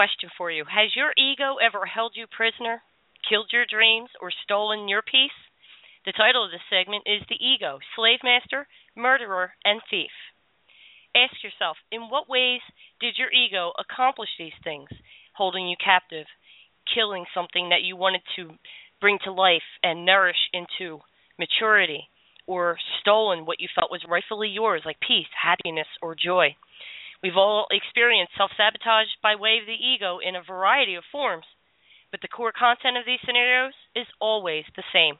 Question for you Has your ego ever held you prisoner, killed your dreams, or stolen your peace? The title of this segment is The Ego Slave Master, Murderer, and Thief. Ask yourself in what ways did your ego accomplish these things, holding you captive, killing something that you wanted to bring to life and nourish into maturity, or stolen what you felt was rightfully yours, like peace, happiness, or joy. We've all experienced self sabotage by way of the ego in a variety of forms, but the core content of these scenarios is always the same.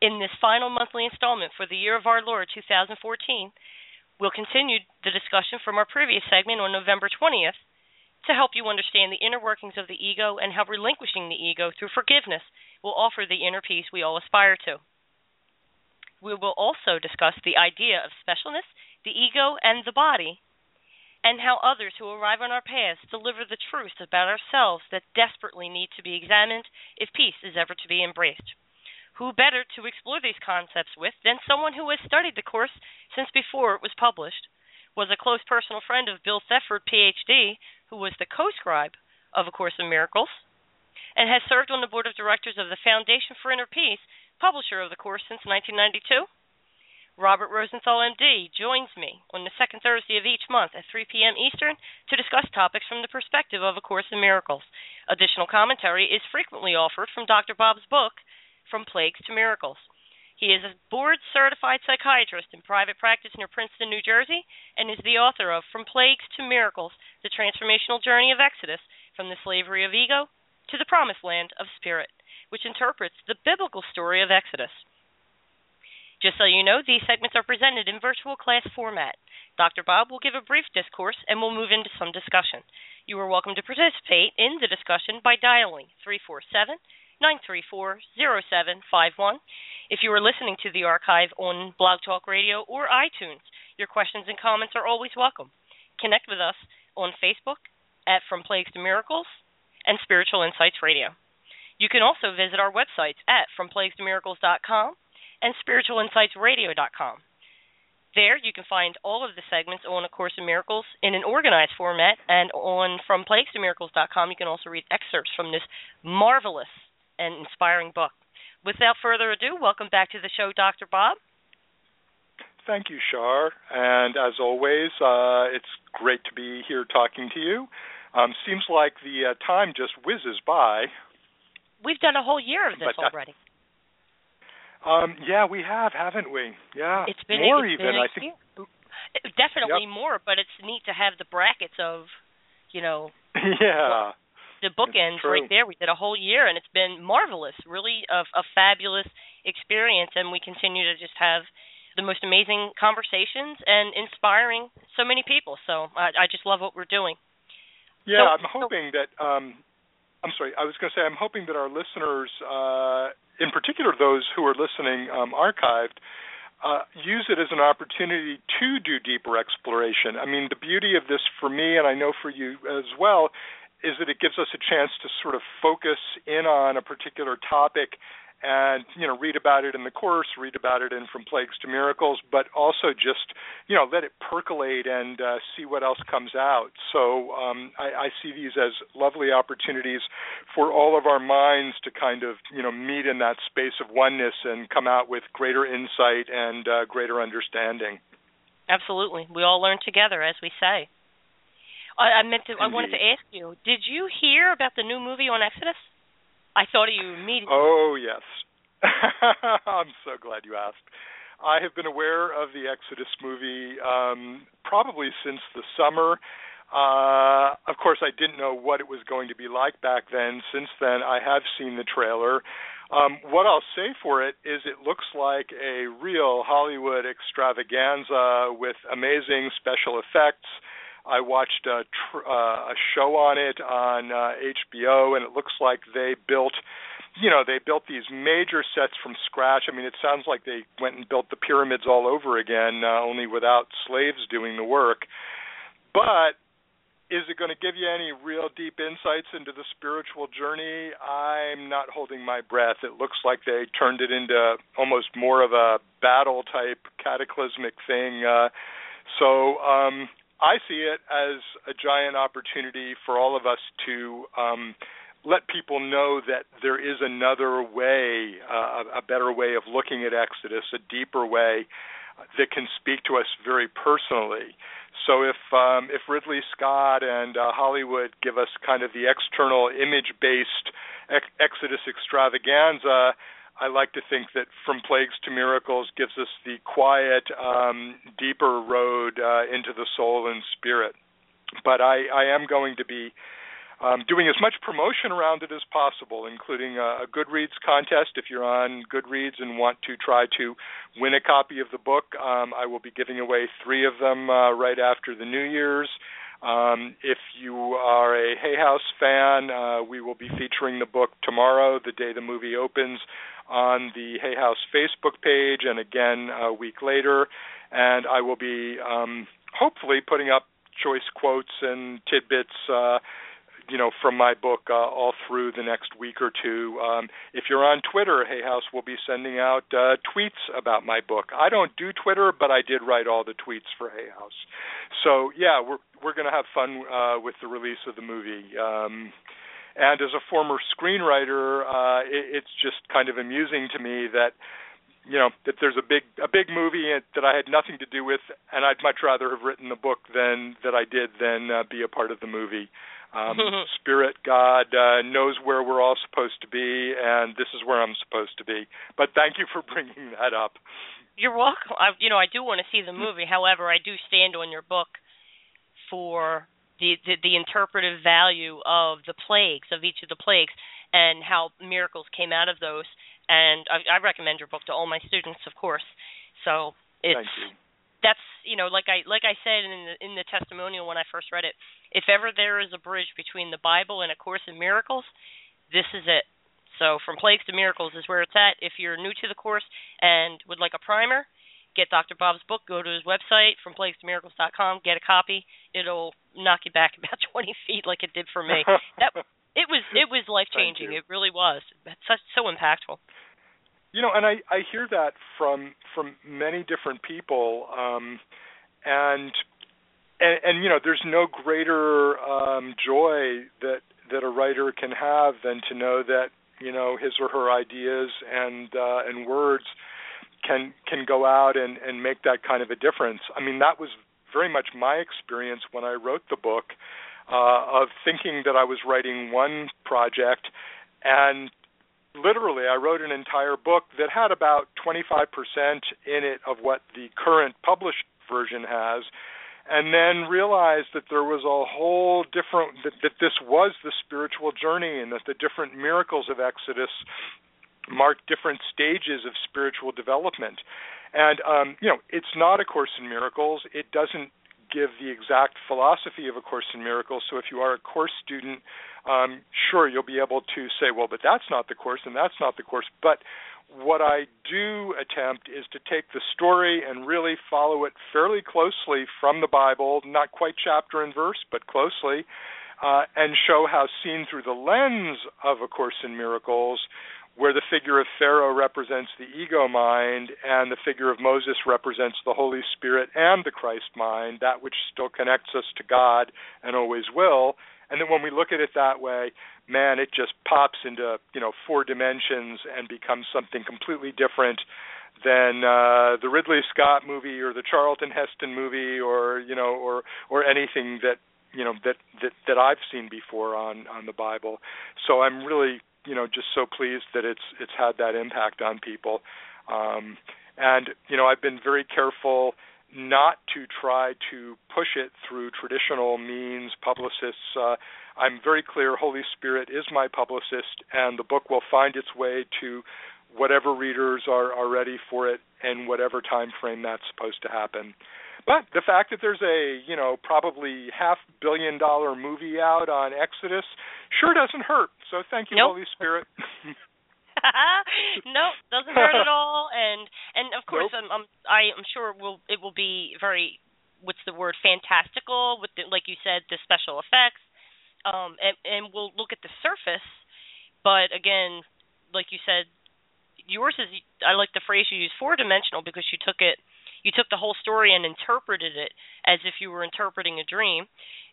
In this final monthly installment for the year of our Lord 2014, we'll continue the discussion from our previous segment on November 20th to help you understand the inner workings of the ego and how relinquishing the ego through forgiveness will offer the inner peace we all aspire to. We will also discuss the idea of specialness, the ego, and the body, and how others who arrive on our paths deliver the truths about ourselves that desperately need to be examined if peace is ever to be embraced. Who better to explore these concepts with than someone who has studied the Course since before it was published, was a close personal friend of Bill Thetford, PhD, who was the co scribe of A Course in Miracles, and has served on the board of directors of the Foundation for Inner Peace, publisher of the Course since 1992. Robert Rosenthal, MD, joins me on the second Thursday of each month at 3 p.m. Eastern to discuss topics from the perspective of A Course in Miracles. Additional commentary is frequently offered from Dr. Bob's book, From Plagues to Miracles. He is a board certified psychiatrist in private practice near Princeton, New Jersey, and is the author of From Plagues to Miracles The Transformational Journey of Exodus from the Slavery of Ego to the Promised Land of Spirit, which interprets the biblical story of Exodus. Just so you know, these segments are presented in virtual class format. Dr. Bob will give a brief discourse and we'll move into some discussion. You are welcome to participate in the discussion by dialing 347 934 0751. If you are listening to the archive on Blog Talk Radio or iTunes, your questions and comments are always welcome. Connect with us on Facebook at From Plagues to Miracles and Spiritual Insights Radio. You can also visit our websites at FromPlaguesToMiracles.com and spiritualinsightsradio.com. There, you can find all of the segments on A Course in Miracles in an organized format, and on FromPlaguesToMiracles.com, you can also read excerpts from this marvelous and inspiring book. Without further ado, welcome back to the show, Dr. Bob. Thank you, Char. And as always, uh, it's great to be here talking to you. Um, seems like the uh, time just whizzes by. We've done a whole year of this uh, already. Um, yeah, we have, haven't we? Yeah, It's been more it's even. been I think. definitely more, but it's neat to have the brackets of, you know, yeah. the bookends right there. We did a whole year, and it's been marvelous, really a, a fabulous experience, and we continue to just have the most amazing conversations and inspiring so many people. So I, I just love what we're doing. Yeah, So- I'm hoping that. Um, I'm sorry. I was going to say I'm hoping that our listeners, uh, in particular those who are listening um, archived, uh, use it as an opportunity to do deeper exploration. I mean, the beauty of this for me, and I know for you as well, is that it gives us a chance to sort of focus in on a particular topic and you know read about it in the course read about it in from plagues to miracles but also just you know let it percolate and uh, see what else comes out so um, I, I see these as lovely opportunities for all of our minds to kind of you know meet in that space of oneness and come out with greater insight and uh, greater understanding absolutely we all learn together as we say I, I meant to. Indeed. I wanted to ask you. Did you hear about the new movie on Exodus? I thought of you immediately. Oh yes, I'm so glad you asked. I have been aware of the Exodus movie um, probably since the summer. Uh, of course, I didn't know what it was going to be like back then. Since then, I have seen the trailer. Um, what I'll say for it is it looks like a real Hollywood extravaganza with amazing special effects I watched a, tr- uh, a show on it on uh, HBO, and it looks like they built, you know, they built these major sets from scratch. I mean, it sounds like they went and built the pyramids all over again, uh, only without slaves doing the work. But is it going to give you any real deep insights into the spiritual journey? I'm not holding my breath. It looks like they turned it into almost more of a battle type cataclysmic thing. Uh, so um, I see it as a giant opportunity for all of us to um, let people know that there is another way, uh, a better way of looking at Exodus, a deeper way that can speak to us very personally. So if um, if Ridley Scott and uh, Hollywood give us kind of the external image-based ex- Exodus extravaganza, I like to think that From Plagues to Miracles gives us the quiet, um, deeper road uh, into the soul and spirit. But I, I am going to be um, doing as much promotion around it as possible, including a, a Goodreads contest. If you're on Goodreads and want to try to win a copy of the book, um, I will be giving away three of them uh, right after the New Year's. Um, if you are a Hay House fan, uh, we will be featuring the book tomorrow, the day the movie opens, on the Hay House Facebook page, and again a week later. And I will be um, hopefully putting up choice quotes and tidbits. Uh, you know, from my book uh, all through the next week or two. Um, if you're on Twitter, Hay House will be sending out uh, tweets about my book. I don't do Twitter, but I did write all the tweets for Hay House. So yeah, we're we're going to have fun uh, with the release of the movie. Um, and as a former screenwriter, uh, it, it's just kind of amusing to me that you know that there's a big a big movie that I had nothing to do with, and I'd much rather have written the book than that I did than uh, be a part of the movie. Um, Spirit, God uh, knows where we're all supposed to be, and this is where I'm supposed to be. But thank you for bringing that up. You're welcome. I, you know, I do want to see the movie. However, I do stand on your book for the, the the interpretive value of the plagues of each of the plagues and how miracles came out of those. And I, I recommend your book to all my students, of course. So it's that's you know like I like I said in the in the testimonial when I first read it. If ever there is a bridge between the Bible and a Course in Miracles, this is it. So from plagues to miracles is where it's at. If you're new to the course and would like a primer, get Dr. Bob's book, go to his website, fromplaguestomiracles.com, get a copy. It'll knock you back about 20 feet like it did for me. that it was it was life changing. It really was. That's such, so impactful. You know, and I I hear that from from many different people, um, and and and you know, there's no greater um, joy that that a writer can have than to know that you know his or her ideas and uh, and words can can go out and and make that kind of a difference. I mean, that was very much my experience when I wrote the book uh, of thinking that I was writing one project and literally I wrote an entire book that had about 25% in it of what the current published version has and then realized that there was a whole different that, that this was the spiritual journey and that the different miracles of Exodus marked different stages of spiritual development. And um, you know, it's not a course in miracles. It doesn't give the exact philosophy of a course in miracles. So if you are a course student, um, sure you'll be able to say, well, but that's not the course and that's not the course. But what I do attempt is to take the story and really follow it fairly closely from the Bible, not quite chapter and verse, but closely, uh, and show how, seen through the lens of A Course in Miracles, where the figure of Pharaoh represents the ego mind and the figure of Moses represents the Holy Spirit and the Christ mind, that which still connects us to God and always will. And then when we look at it that way, man, it just pops into, you know, four dimensions and becomes something completely different than uh the Ridley Scott movie or the Charlton Heston movie or, you know, or or anything that you know that that that I've seen before on on the Bible. So I'm really you know just so pleased that it's it's had that impact on people. Um, and you know I've been very careful not to try to push it through traditional means. Publicists, uh, I'm very clear. Holy Spirit is my publicist, and the book will find its way to whatever readers are, are ready for it and whatever time frame that's supposed to happen. But the fact that there's a, you know, probably half billion dollar movie out on Exodus sure doesn't hurt. So thank you, nope. Holy Spirit. nope, doesn't hurt at all. And and of course, nope. I'm, I'm I am sure it will it will be very what's the word fantastical with the, like you said the special effects. Um, and and we'll look at the surface, but again, like you said, yours is I like the phrase you use four dimensional because you took it you took the whole story and interpreted it as if you were interpreting a dream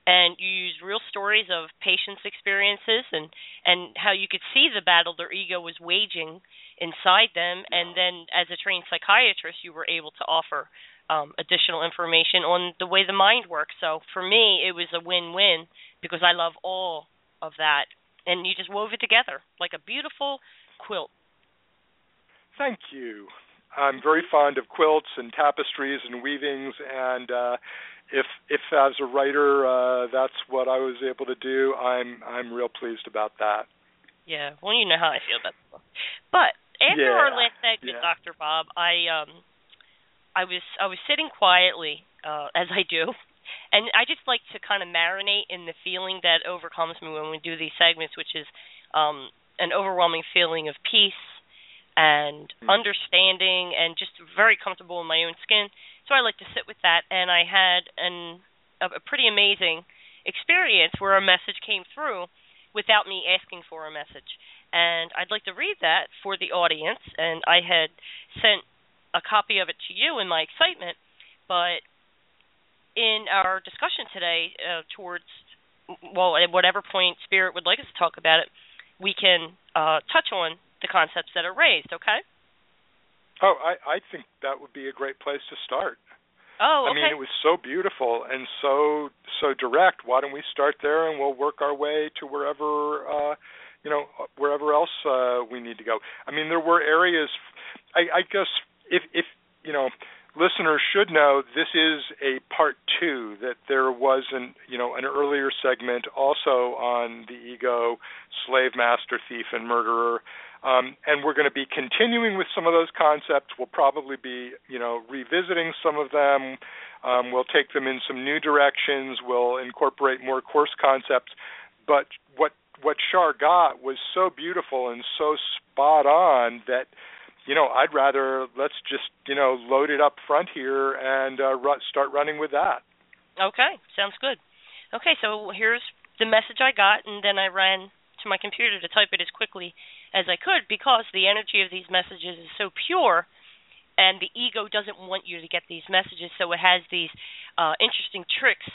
and you used real stories of patients experiences and and how you could see the battle their ego was waging inside them and then as a trained psychiatrist you were able to offer um, additional information on the way the mind works. So for me it was a win-win because i love all of that and you just wove it together like a beautiful quilt. Thank you I'm very fond of quilts and tapestries and weavings, and uh, if if as a writer uh, that's what I was able to do, I'm I'm real pleased about that. Yeah, well, you know how I feel about that. But after yeah, our last segment, yeah. Doctor Bob, I um, I was I was sitting quietly uh, as I do, and I just like to kind of marinate in the feeling that overcomes me when we do these segments, which is um, an overwhelming feeling of peace and mm. understanding and just very comfortable in my own skin. So I like to sit with that and I had an a, a pretty amazing experience where a message came through without me asking for a message. And I'd like to read that for the audience and I had sent a copy of it to you in my excitement, but in our discussion today uh, towards well at whatever point spirit would like us to talk about it, we can uh, touch on the concepts that are raised, okay? Oh, I, I think that would be a great place to start. Oh, okay. I mean, it was so beautiful and so so direct. Why don't we start there and we'll work our way to wherever uh, you know wherever else uh, we need to go. I mean, there were areas. I, I guess if if you know listeners should know this is a part two that there was an you know an earlier segment also on the ego slave master thief and murderer um, and we're going to be continuing with some of those concepts. We'll probably be, you know, revisiting some of them. Um, we'll take them in some new directions. We'll incorporate more course concepts. But what what Shar got was so beautiful and so spot on that, you know, I'd rather let's just, you know, load it up front here and uh, ru- start running with that. Okay, sounds good. Okay, so here's the message I got, and then I ran to my computer to type it as quickly as I could because the energy of these messages is so pure and the ego doesn't want you to get these messages so it has these uh, interesting tricks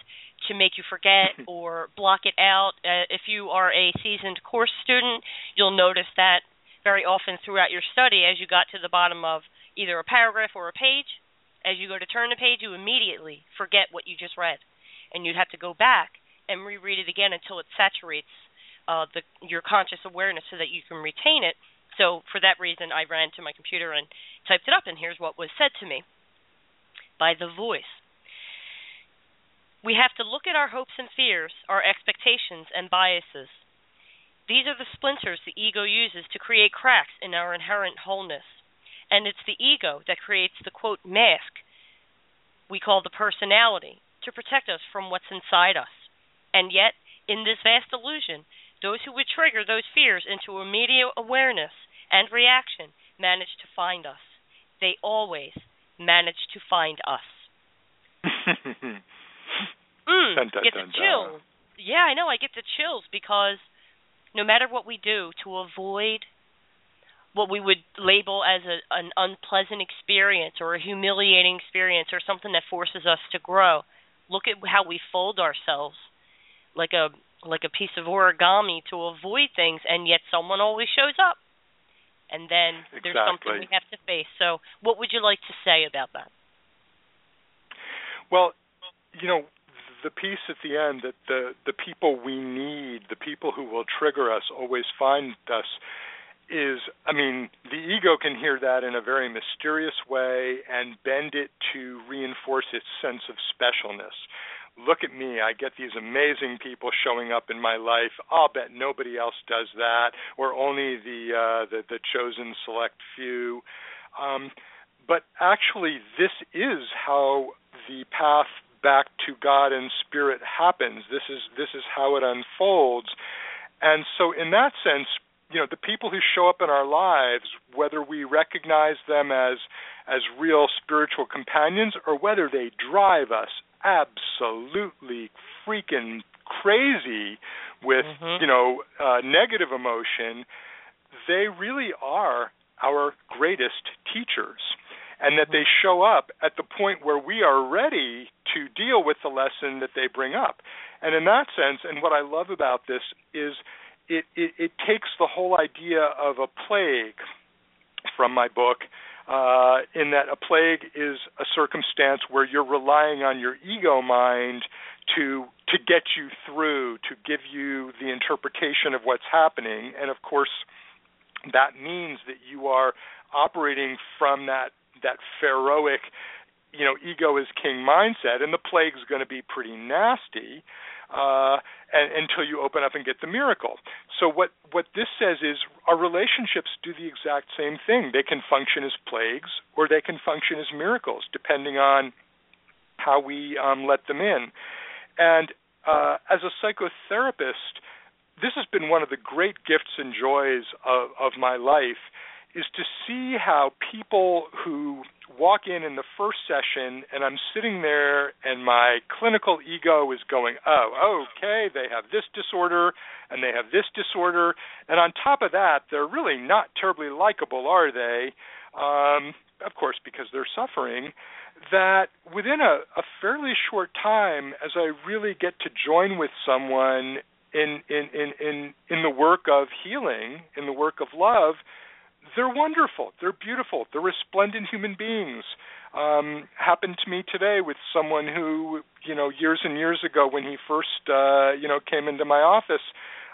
to make you forget or block it out. Uh, if you are a seasoned course student you'll notice that very often throughout your study as you got to the bottom of either a paragraph or a page as you go to turn the page you immediately forget what you just read and you'd have to go back and reread it again until it saturates uh, the your conscious awareness so that you can retain it. So for that reason, I ran to my computer and typed it up, and here's what was said to me by the voice. We have to look at our hopes and fears, our expectations and biases. These are the splinters the ego uses to create cracks in our inherent wholeness. And it's the ego that creates the quote mask we call the personality to protect us from what's inside us. And yet, in this vast illusion, those who would trigger those fears into immediate awareness and reaction manage to find us. They always manage to find us. mm, dun, dun, get dun, the chills. Yeah, I know. I get the chills because no matter what we do to avoid what we would label as a, an unpleasant experience or a humiliating experience or something that forces us to grow. Look at how we fold ourselves like a like a piece of origami to avoid things and yet someone always shows up. And then exactly. there's something we have to face. So what would you like to say about that? Well, you know, the piece at the end that the the people we need, the people who will trigger us, always find us is I mean, the ego can hear that in a very mysterious way and bend it to reinforce its sense of specialness. Look at me, I get these amazing people showing up in my life. I'll bet nobody else does that, or only the uh, the, the chosen select few. Um, but actually, this is how the path back to God and Spirit happens. This is this is how it unfolds. And so, in that sense, you know, the people who show up in our lives, whether we recognize them as as real spiritual companions or whether they drive us absolutely freaking crazy with mm-hmm. you know uh, negative emotion, they really are our greatest teachers and that they show up at the point where we are ready to deal with the lesson that they bring up. And in that sense, and what I love about this is it, it, it takes the whole idea of a plague from my book, uh, in that a plague is a circumstance where you're relying on your ego mind to to get you through, to give you the interpretation of what's happening, and of course, that means that you are operating from that that pharaohic, you know, ego is king mindset, and the plague's going to be pretty nasty. Uh, and, until you open up and get the miracle. So what what this says is our relationships do the exact same thing. They can function as plagues or they can function as miracles, depending on how we um, let them in. And uh, as a psychotherapist, this has been one of the great gifts and joys of, of my life is to see how people who walk in in the first session and I'm sitting there and my clinical ego is going, oh, okay, they have this disorder and they have this disorder. And on top of that, they're really not terribly likable, are they? Um, of course, because they're suffering. That within a, a fairly short time, as I really get to join with someone in, in, in, in, in the work of healing, in the work of love, they're wonderful. They're beautiful. They're resplendent human beings. Um, happened to me today with someone who, you know, years and years ago when he first, uh, you know, came into my office,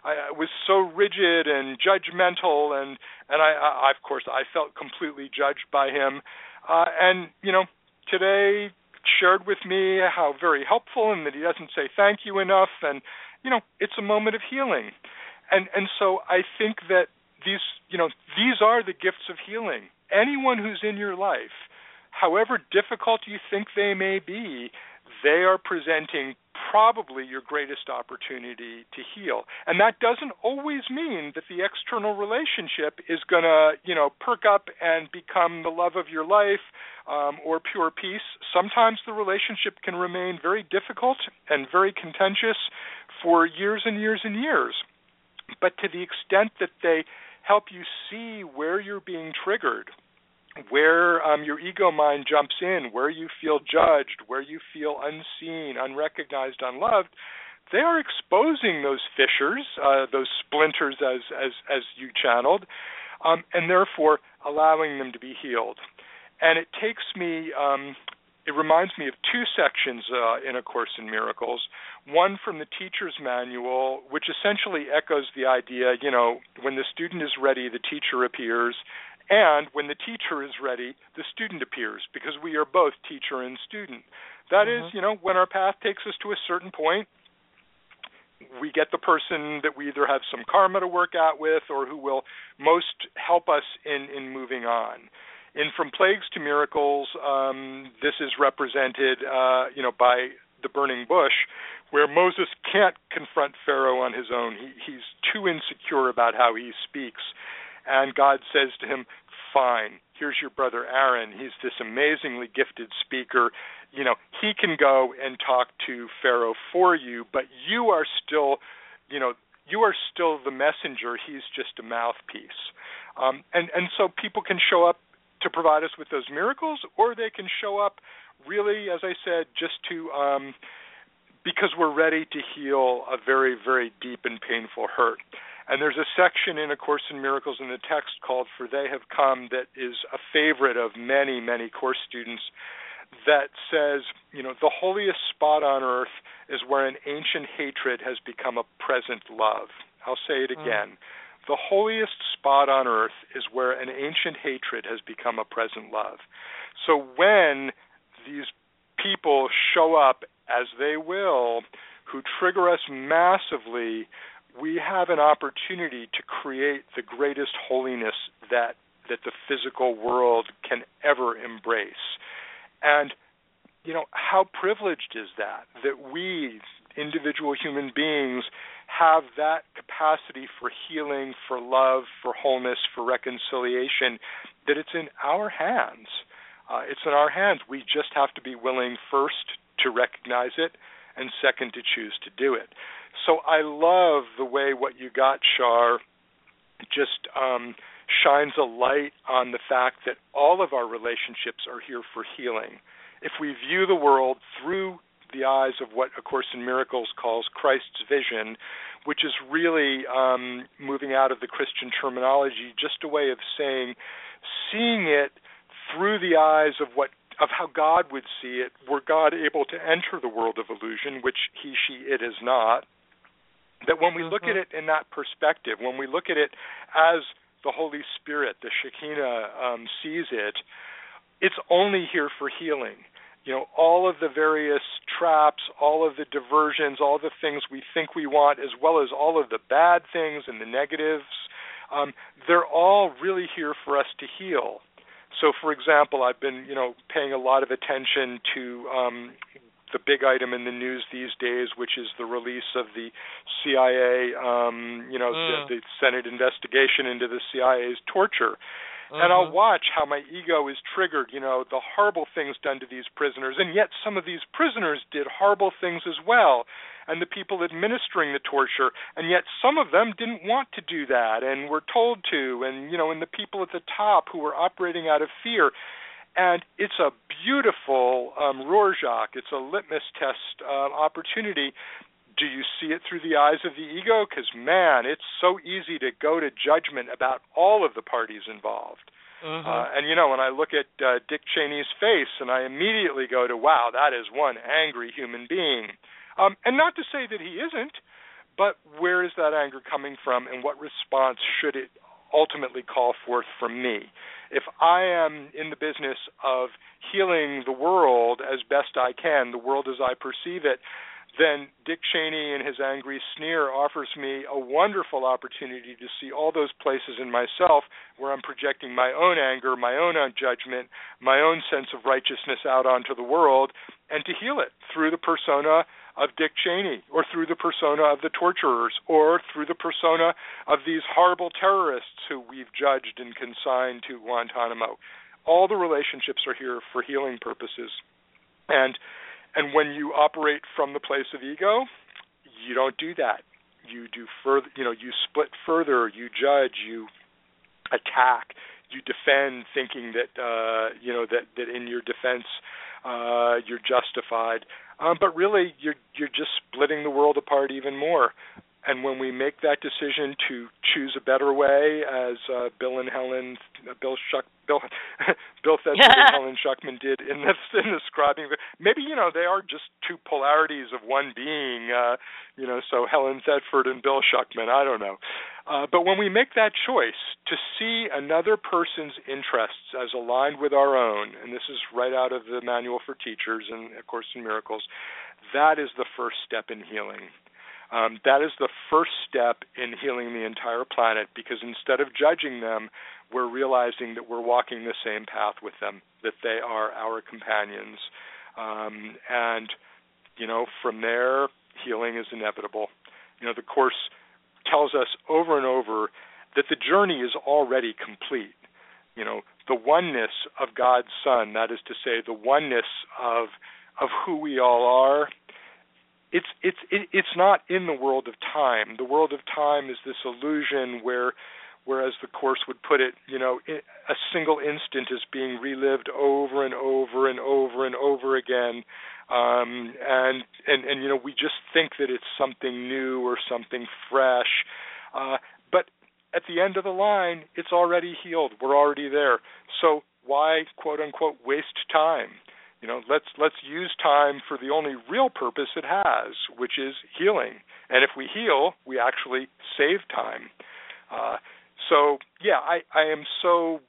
I, I was so rigid and judgmental, and and I, I, of course, I felt completely judged by him. Uh, and you know, today shared with me how very helpful and that he doesn't say thank you enough, and you know, it's a moment of healing. And and so I think that these you know these are the gifts of healing. Anyone who's in your life however difficult you think they may be they are presenting probably your greatest opportunity to heal. And that doesn't always mean that the external relationship is going to you know perk up and become the love of your life um, or pure peace. Sometimes the relationship can remain very difficult and very contentious for years and years and years. But to the extent that they help you see where you're being triggered, where um, your ego mind jumps in, where you feel judged, where you feel unseen, unrecognized, unloved. They are exposing those fissures, uh, those splinters, as as as you channeled, um, and therefore allowing them to be healed. And it takes me um, it reminds me of two sections uh, in A Course in Miracles. One from the teacher's manual, which essentially echoes the idea, you know, when the student is ready, the teacher appears, and when the teacher is ready, the student appears, because we are both teacher and student. That mm-hmm. is, you know, when our path takes us to a certain point, we get the person that we either have some karma to work out with or who will most help us in in moving on. In From Plagues to Miracles, um, this is represented, uh, you know, by the burning bush, where Moses can't confront Pharaoh on his own. He, he's too insecure about how he speaks, and God says to him, "Fine, here's your brother Aaron. He's this amazingly gifted speaker. You know, he can go and talk to Pharaoh for you, but you are still, you know, you are still the messenger. He's just a mouthpiece. Um, and and so people can show up to provide us with those miracles, or they can show up really, as I said, just to um, because we're ready to heal a very very deep and painful hurt. And there's a section in A Course in Miracles in the text called For They Have Come that is a favorite of many, many Course students that says, you know, the holiest spot on earth is where an ancient hatred has become a present love. I'll say it mm. again. Mm. The holiest spot on earth is where an ancient hatred has become a present love. So when these people show up as they will, who trigger us massively we have an opportunity to create the greatest holiness that that the physical world can ever embrace. And you know, how privileged is that that we individual human beings have that capacity for healing, for love, for wholeness, for reconciliation that it's in our hands. Uh, it's in our hands. We just have to be willing first to recognize it and second to choose to do it. So I love the way what you got, Shar, just um, shines a light on the fact that all of our relationships are here for healing. If we view the world through the eyes of what A Course in Miracles calls Christ's vision, which is really um, moving out of the Christian terminology, just a way of saying, seeing it through the eyes of what of how God would see it, were God able to enter the world of illusion, which he, she, it is not, that when we look at mm-hmm. it in that perspective, when we look at it as the Holy Spirit, the Shekinah, um, sees it, it's only here for healing. You know, all of the various traps, all of the diversions, all the things we think we want, as well as all of the bad things and the negatives, um, they're all really here for us to heal. So, for example, I've been, you know, paying a lot of attention to um, the big item in the news these days, which is the release of the CIA, um, you know, mm. the, the Senate investigation into the CIA's torture. Mm-hmm. And I'll mm-hmm. watch how my ego is triggered, you know, the horrible things done to these prisoners. And yet some of these prisoners did horrible things as well. And the people administering the torture. And yet some of them didn't want to do that and were told to. And, you know, and the people at the top who were operating out of fear and it's a beautiful um, Rorschach. It's a litmus test uh, opportunity. Do you see it through the eyes of the ego? Because man, it's so easy to go to judgment about all of the parties involved. Mm-hmm. Uh, and you know, when I look at uh, Dick Cheney's face, and I immediately go to, "Wow, that is one angry human being." Um, and not to say that he isn't, but where is that anger coming from, and what response should it ultimately call forth from me? if I am in the business of healing the world as best I can, the world as I perceive it, then Dick Cheney and his angry sneer offers me a wonderful opportunity to see all those places in myself where I'm projecting my own anger, my own judgment, my own sense of righteousness out onto the world, and to heal it through the persona of Dick Cheney, or through the persona of the torturers, or through the persona of these horrible terrorists who we've judged and consigned to Guantanamo. All the relationships are here for healing purposes. And and when you operate from the place of ego, you don't do that. You do further, you know, you split further, you judge, you attack, you defend thinking that uh you know that that in your defense uh you're justified um, but really, you're you're just splitting the world apart even more. And when we make that decision to choose a better way, as uh, Bill and Helen, uh, Bill Shuck, Bill, Bill Thetford and Helen Schucman did in this in describing, maybe you know they are just two polarities of one being. Uh, you know, so Helen Thetford and Bill Schucman. I don't know. Uh, but when we make that choice to see another person's interests as aligned with our own, and this is right out of the Manual for Teachers and of Course in Miracles, that is the first step in healing. Um, that is the first step in healing the entire planet because instead of judging them, we're realizing that we're walking the same path with them, that they are our companions. Um, and, you know, from there, healing is inevitable. You know, the Course tells us over and over that the journey is already complete. You know, the oneness of God's Son, that is to say, the oneness of of who we all are, it's it's it's not in the world of time. The world of time is this illusion where whereas the course would put it, you know, a single instant is being relived over and over and over and over again, um, and and and you know we just think that it's something new or something fresh, uh, but at the end of the line, it's already healed. We're already there. So why quote unquote waste time? You know, let's let's use time for the only real purpose it has, which is healing. And if we heal, we actually save time. Uh, so yeah, I I am so.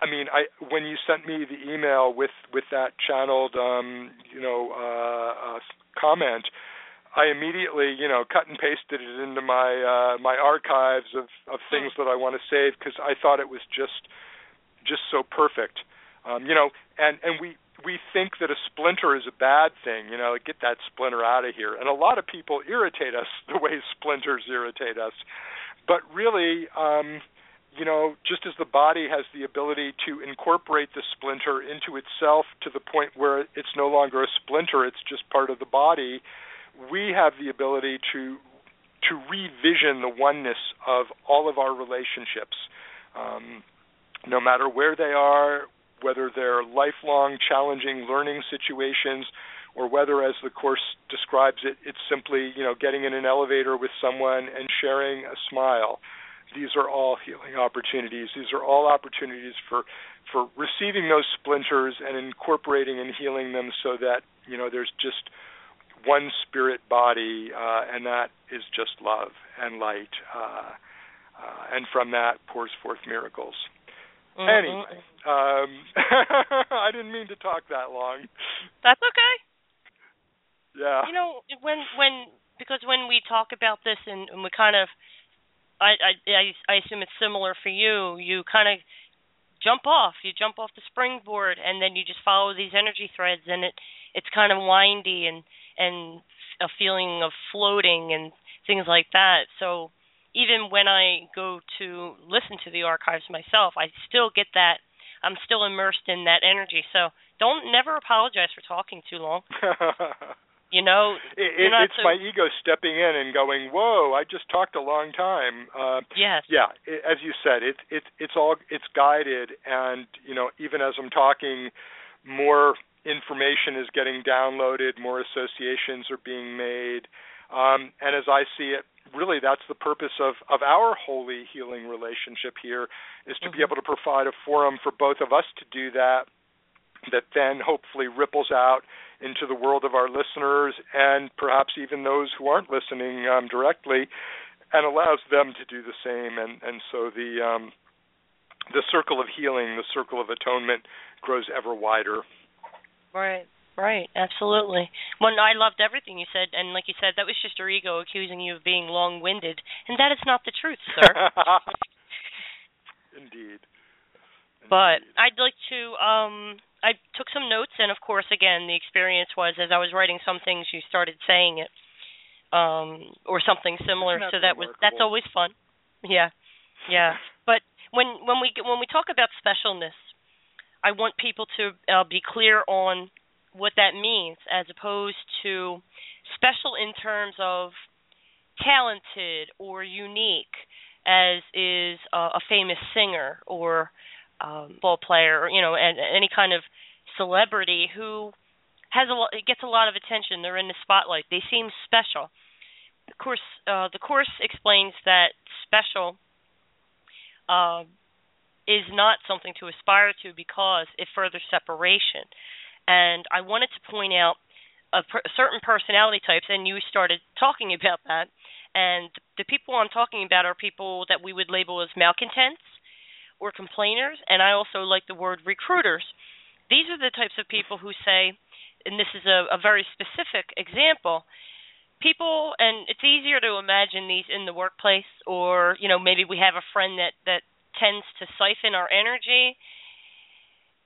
I mean, I when you sent me the email with with that channeled, um, you know, uh, uh, comment, I immediately, you know, cut and pasted it into my uh, my archives of of things that I want to save because I thought it was just just so perfect. Um, you know, and and we we think that a splinter is a bad thing. You know, get that splinter out of here. And a lot of people irritate us the way splinters irritate us. But really, um, you know, just as the body has the ability to incorporate the splinter into itself to the point where it's no longer a splinter, it's just part of the body, we have the ability to to revision the oneness of all of our relationships. Um, no matter where they are, whether they're lifelong, challenging learning situations, or whether, as the course describes it, it's simply you know getting in an elevator with someone and sharing a smile these are all healing opportunities. These are all opportunities for for receiving those splinters and incorporating and healing them so that you know there's just one spirit body, uh, and that is just love and light, uh, uh, and from that pours forth miracles. Mm-hmm. Anyway, um, I didn't mean to talk that long. That's okay. Yeah. You know when when because when we talk about this and, and we kind of I, I I assume it's similar for you. You kind of jump off. You jump off the springboard, and then you just follow these energy threads, and it it's kind of windy and and a feeling of floating and things like that. So even when I go to listen to the archives myself, I still get that. I'm still immersed in that energy. So don't never apologize for talking too long. You know, it, it, it's so... my ego stepping in and going, "Whoa! I just talked a long time." Uh, yes. Yeah, it, as you said, it's it's it's all it's guided, and you know, even as I'm talking, more information is getting downloaded, more associations are being made, um, and as I see it, really that's the purpose of of our holy healing relationship here is to mm-hmm. be able to provide a forum for both of us to do that that then hopefully ripples out into the world of our listeners and perhaps even those who aren't listening um, directly, and allows them to do the same. And and so the um, the circle of healing, the circle of atonement, grows ever wider. Right. Right, absolutely. Well, I loved everything you said, and like you said, that was just your ego accusing you of being long-winded, and that is not the truth, sir. Indeed. But I'd like to um I took some notes, and of course, again, the experience was as I was writing some things, you started saying it, um, or something similar. so that was that's always fun. Yeah, yeah. But when when we when we talk about specialness, I want people to uh, be clear on what that means, as opposed to special in terms of talented or unique, as is uh, a famous singer or um, ball player, or you know, and any kind of celebrity who has a lot, gets a lot of attention. They're in the spotlight. They seem special. The course, uh, the course explains that special uh, is not something to aspire to because it furthers separation. And I wanted to point out a per- certain personality types, and you started talking about that. And the people I'm talking about are people that we would label as malcontents or complainers, and I also like the word recruiters. These are the types of people who say, and this is a, a very specific example, people and it's easier to imagine these in the workplace or you know maybe we have a friend that that tends to siphon our energy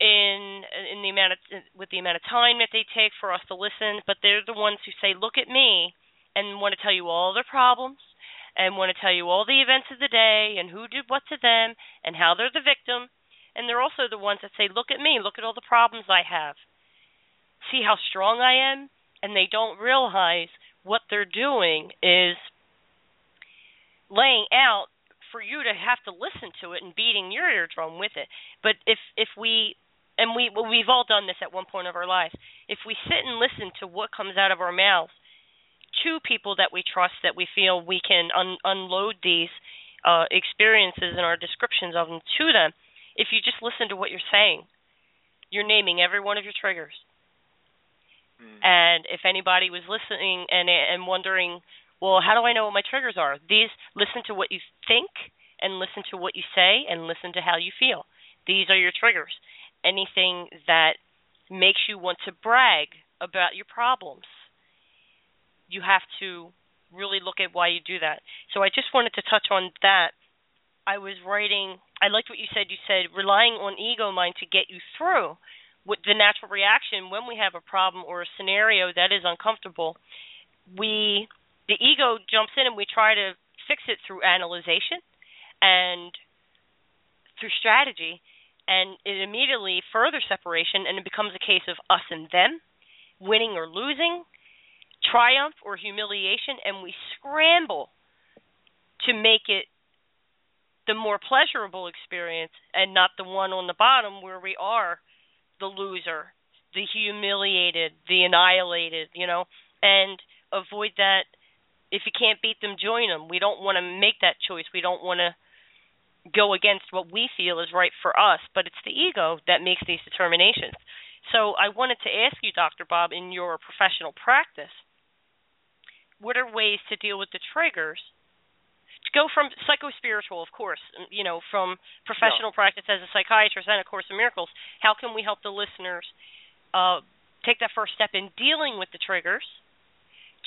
in in the amount of with the amount of time that they take for us to listen but they're the ones who say look at me and want to tell you all their problems and want to tell you all the events of the day and who did what to them and how they're the victim. And they're also the ones that say, Look at me, look at all the problems I have. See how strong I am? And they don't realize what they're doing is laying out for you to have to listen to it and beating your eardrum with it. But if if we and we well, we've all done this at one point of our lives. If we sit and listen to what comes out of our mouths to people that we trust, that we feel we can un- unload these uh, experiences and our descriptions of them to them, if you just listen to what you're saying, you're naming every one of your triggers. Mm. And if anybody was listening and and wondering, well, how do I know what my triggers are? These listen to what you think and listen to what you say and listen to how you feel. These are your triggers anything that makes you want to brag about your problems. You have to really look at why you do that. So I just wanted to touch on that. I was writing, I liked what you said. You said relying on ego mind to get you through. With the natural reaction when we have a problem or a scenario that is uncomfortable, we the ego jumps in and we try to fix it through analyzation and through strategy and it immediately further separation and it becomes a case of us and them winning or losing triumph or humiliation and we scramble to make it the more pleasurable experience and not the one on the bottom where we are the loser the humiliated the annihilated you know and avoid that. If you can't beat them join them. We don't want to make that choice. We don't want to go against what we feel is right for us, but it's the ego that makes these determinations. So I wanted to ask you, Dr. Bob, in your professional practice, what are ways to deal with the triggers? To go from psychospiritual, of course, you know, from professional yeah. practice as a psychiatrist and a Course in Miracles, how can we help the listeners uh, take that first step in dealing with the triggers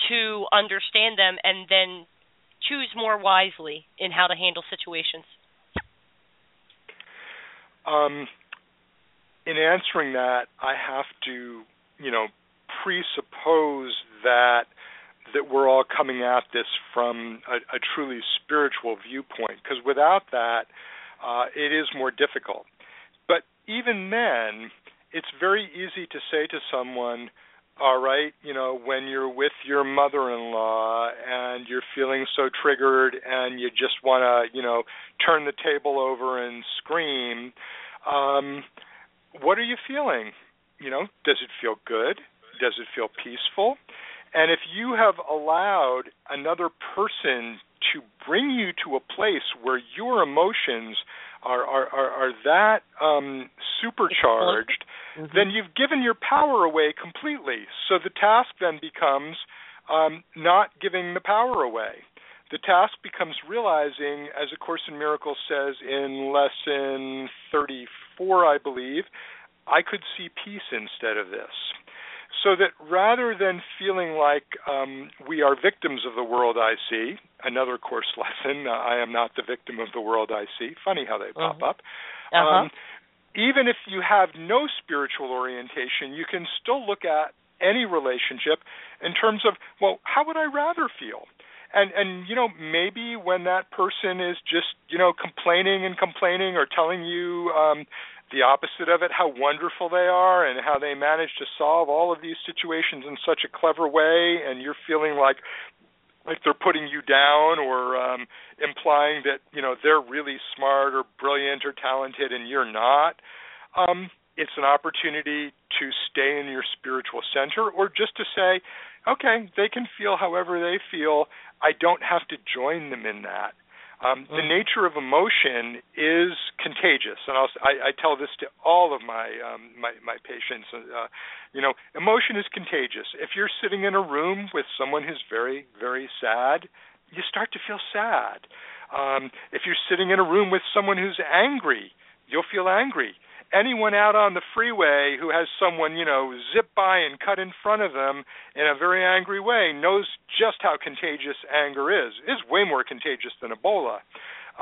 to understand them and then choose more wisely in how to handle situations? Um, in answering that, I have to, you know, presuppose that that we're all coming at this from a, a truly spiritual viewpoint. Because without that, uh, it is more difficult. But even then, it's very easy to say to someone, all right, you know, when you're with your mother-in-law and you're feeling so triggered and you just want to, you know, turn the table over and scream, um, what are you feeling? You know, does it feel good? Does it feel peaceful? And if you have allowed another person to bring you to a place where your emotions are are are, are that um, supercharged, mm-hmm. then you've given your power away completely. So the task then becomes um, not giving the power away. The task becomes realizing, as A Course in Miracles says in lesson 34, I believe, I could see peace instead of this so that rather than feeling like um, we are victims of the world I see, another course lesson, uh, I am not the victim of the world I see. Funny how they pop uh-huh. up. Uh-huh. Um, even if you have no spiritual orientation, you can still look at any relationship in terms of, well, how would I rather feel? And and you know maybe when that person is just you know complaining and complaining or telling you um, the opposite of it, how wonderful they are and how they manage to solve all of these situations in such a clever way, and you're feeling like like they're putting you down or um, implying that you know they're really smart or brilliant or talented and you're not. Um, it's an opportunity to stay in your spiritual center or just to say, okay, they can feel however they feel. I don't have to join them in that. Um, the mm. nature of emotion is contagious, and I'll, I, I tell this to all of my um, my, my patients. Uh, you know, emotion is contagious. If you're sitting in a room with someone who's very very sad, you start to feel sad. Um, if you're sitting in a room with someone who's angry, you'll feel angry anyone out on the freeway who has someone, you know, zip by and cut in front of them in a very angry way knows just how contagious anger is. Is way more contagious than Ebola.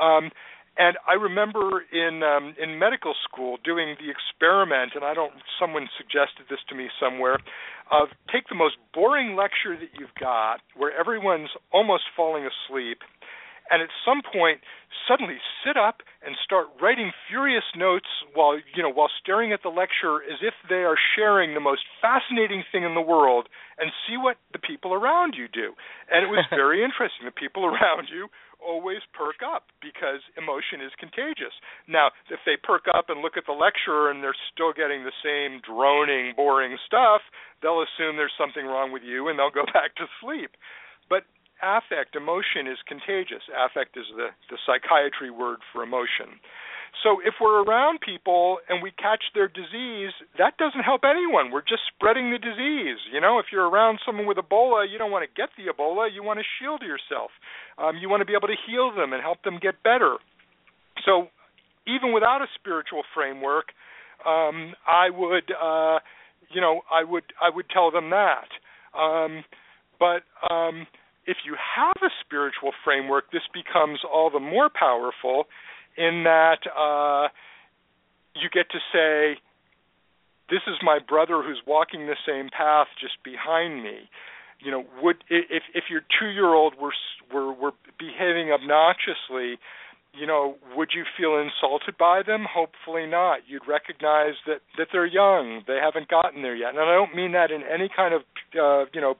Um, and I remember in um, in medical school doing the experiment, and I don't. Someone suggested this to me somewhere. Of take the most boring lecture that you've got, where everyone's almost falling asleep, and at some point suddenly sit up and start writing furious notes while you know while staring at the lecture as if they are sharing the most fascinating thing in the world and see what the people around you do and it was very interesting the people around you always perk up because emotion is contagious. Now, if they perk up and look at the lecturer and they're still getting the same droning, boring stuff, they'll assume there's something wrong with you and they'll go back to sleep. But affect, emotion is contagious. Affect is the, the psychiatry word for emotion. So if we're around people and we catch their disease, that doesn't help anyone. We're just spreading the disease. You know, if you're around someone with Ebola, you don't want to get the Ebola. You want to shield yourself. Um, you want to be able to heal them and help them get better. So even without a spiritual framework, um, I would, uh, you know, I would I would tell them that. Um, but um, if you have a spiritual framework, this becomes all the more powerful in that uh, you get to say, "This is my brother who's walking the same path just behind me." You know, would if if your two year old were were were behaving obnoxiously, you know, would you feel insulted by them? Hopefully not. You'd recognize that that they're young; they haven't gotten there yet. And I don't mean that in any kind of uh, you know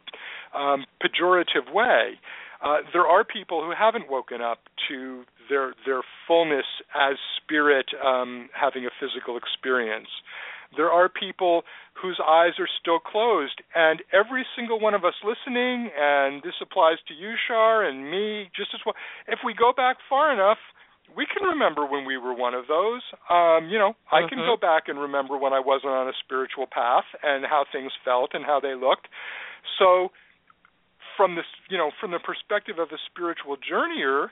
um, pejorative way. Uh, there are people who haven't woken up to their their fullness as spirit um, having a physical experience. There are people whose eyes are still closed, and every single one of us listening, and this applies to you, Shar, and me just as well. If we go back far enough, we can remember when we were one of those. Um, you know, I can go Mhm. back and remember when I wasn't on a spiritual path and how things felt and how they looked. So, from this, you know, from the perspective of a spiritual journeyer,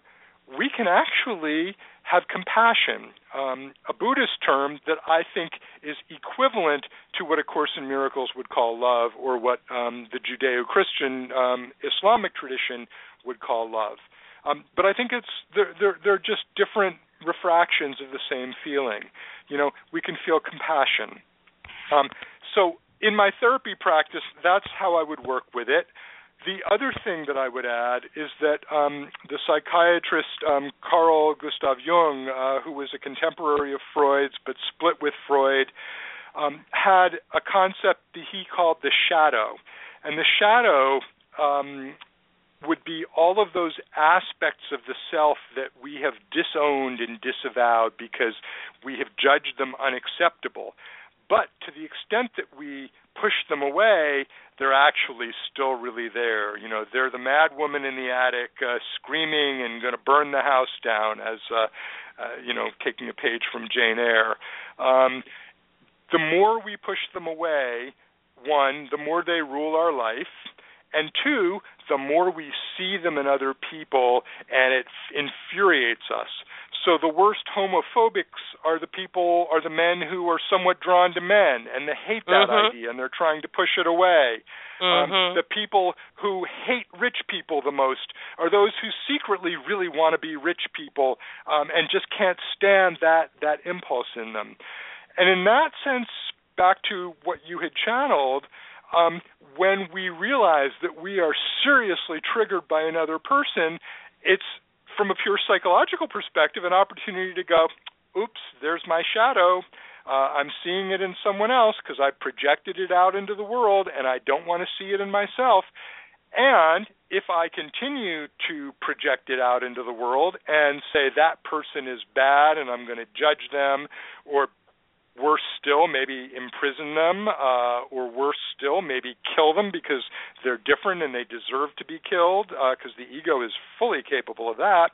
we can actually have compassion, um, a Buddhist term that I think is equivalent to what A Course in Miracles would call love, or what um, the Judeo-Christian um, Islamic tradition would call love. Um, but I think it's they're, they're they're just different refractions of the same feeling. You know, we can feel compassion. Um, so in my therapy practice, that's how I would work with it. The other thing that I would add is that um, the psychiatrist um, Carl Gustav Jung, uh, who was a contemporary of Freud's but split with Freud, um, had a concept that he called the shadow. And the shadow um, would be all of those aspects of the self that we have disowned and disavowed because we have judged them unacceptable. But to the extent that we push them away, they're actually still really there. You know, they're the mad woman in the attic uh, screaming and going to burn the house down, as uh, uh, you know, taking a page from Jane Eyre. Um, the more we push them away, one, the more they rule our life, and two, the more we see them in other people, and it infuriates us. So the worst homophobics are the people, are the men who are somewhat drawn to men, and they hate that Mhm. idea, and they're trying to push it away. Um, Mhm. the people who hate rich people the most are those who secretly really want to be rich people um, and just can't stand that that impulse in them. And in that sense, back to what you had channeled, um, when we realize that we are seriously triggered by another person, it's from a pure psychological perspective an opportunity to go, "Oops, there's my shadow." Uh, I'm seeing it in someone else because I projected it out into the world and I don't want to see it in myself. And if I continue to project it out into the world and say that person is bad and I'm going to judge them, or worse still, maybe imprison them, uh, or worse still, maybe kill them because they're different and they deserve to be killed, because the ego is fully capable of that.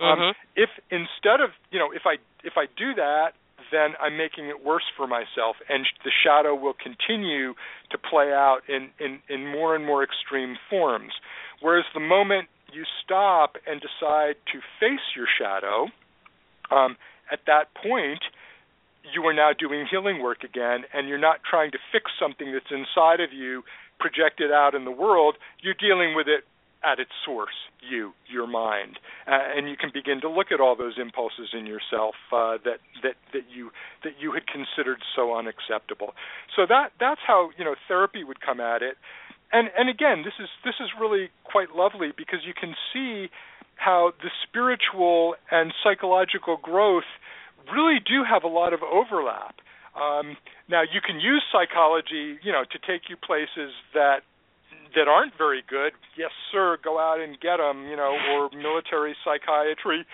Um, Mhm. if instead of you know, if I if I do that, then I'm making it worse for myself, and the shadow will continue to play out in, in, in more and more extreme forms. Whereas the moment you stop and decide to face your shadow, um, at that point, you are now doing healing work again, and you're not trying to fix something that's inside of you, projected out in the world. You're dealing with it at its source, you, your mind, uh, and you can begin to look at all those impulses in yourself uh, that that that you that you had considered so unacceptable. So that that's how you know therapy would come at it, and and again, this is this is really quite lovely because you can see how the spiritual and psychological growth really do have a lot of overlap. Um, now, you can use psychology, you know, to take you places that that aren't very good. Yes, sir, go out and get them, you know, or military psychiatry.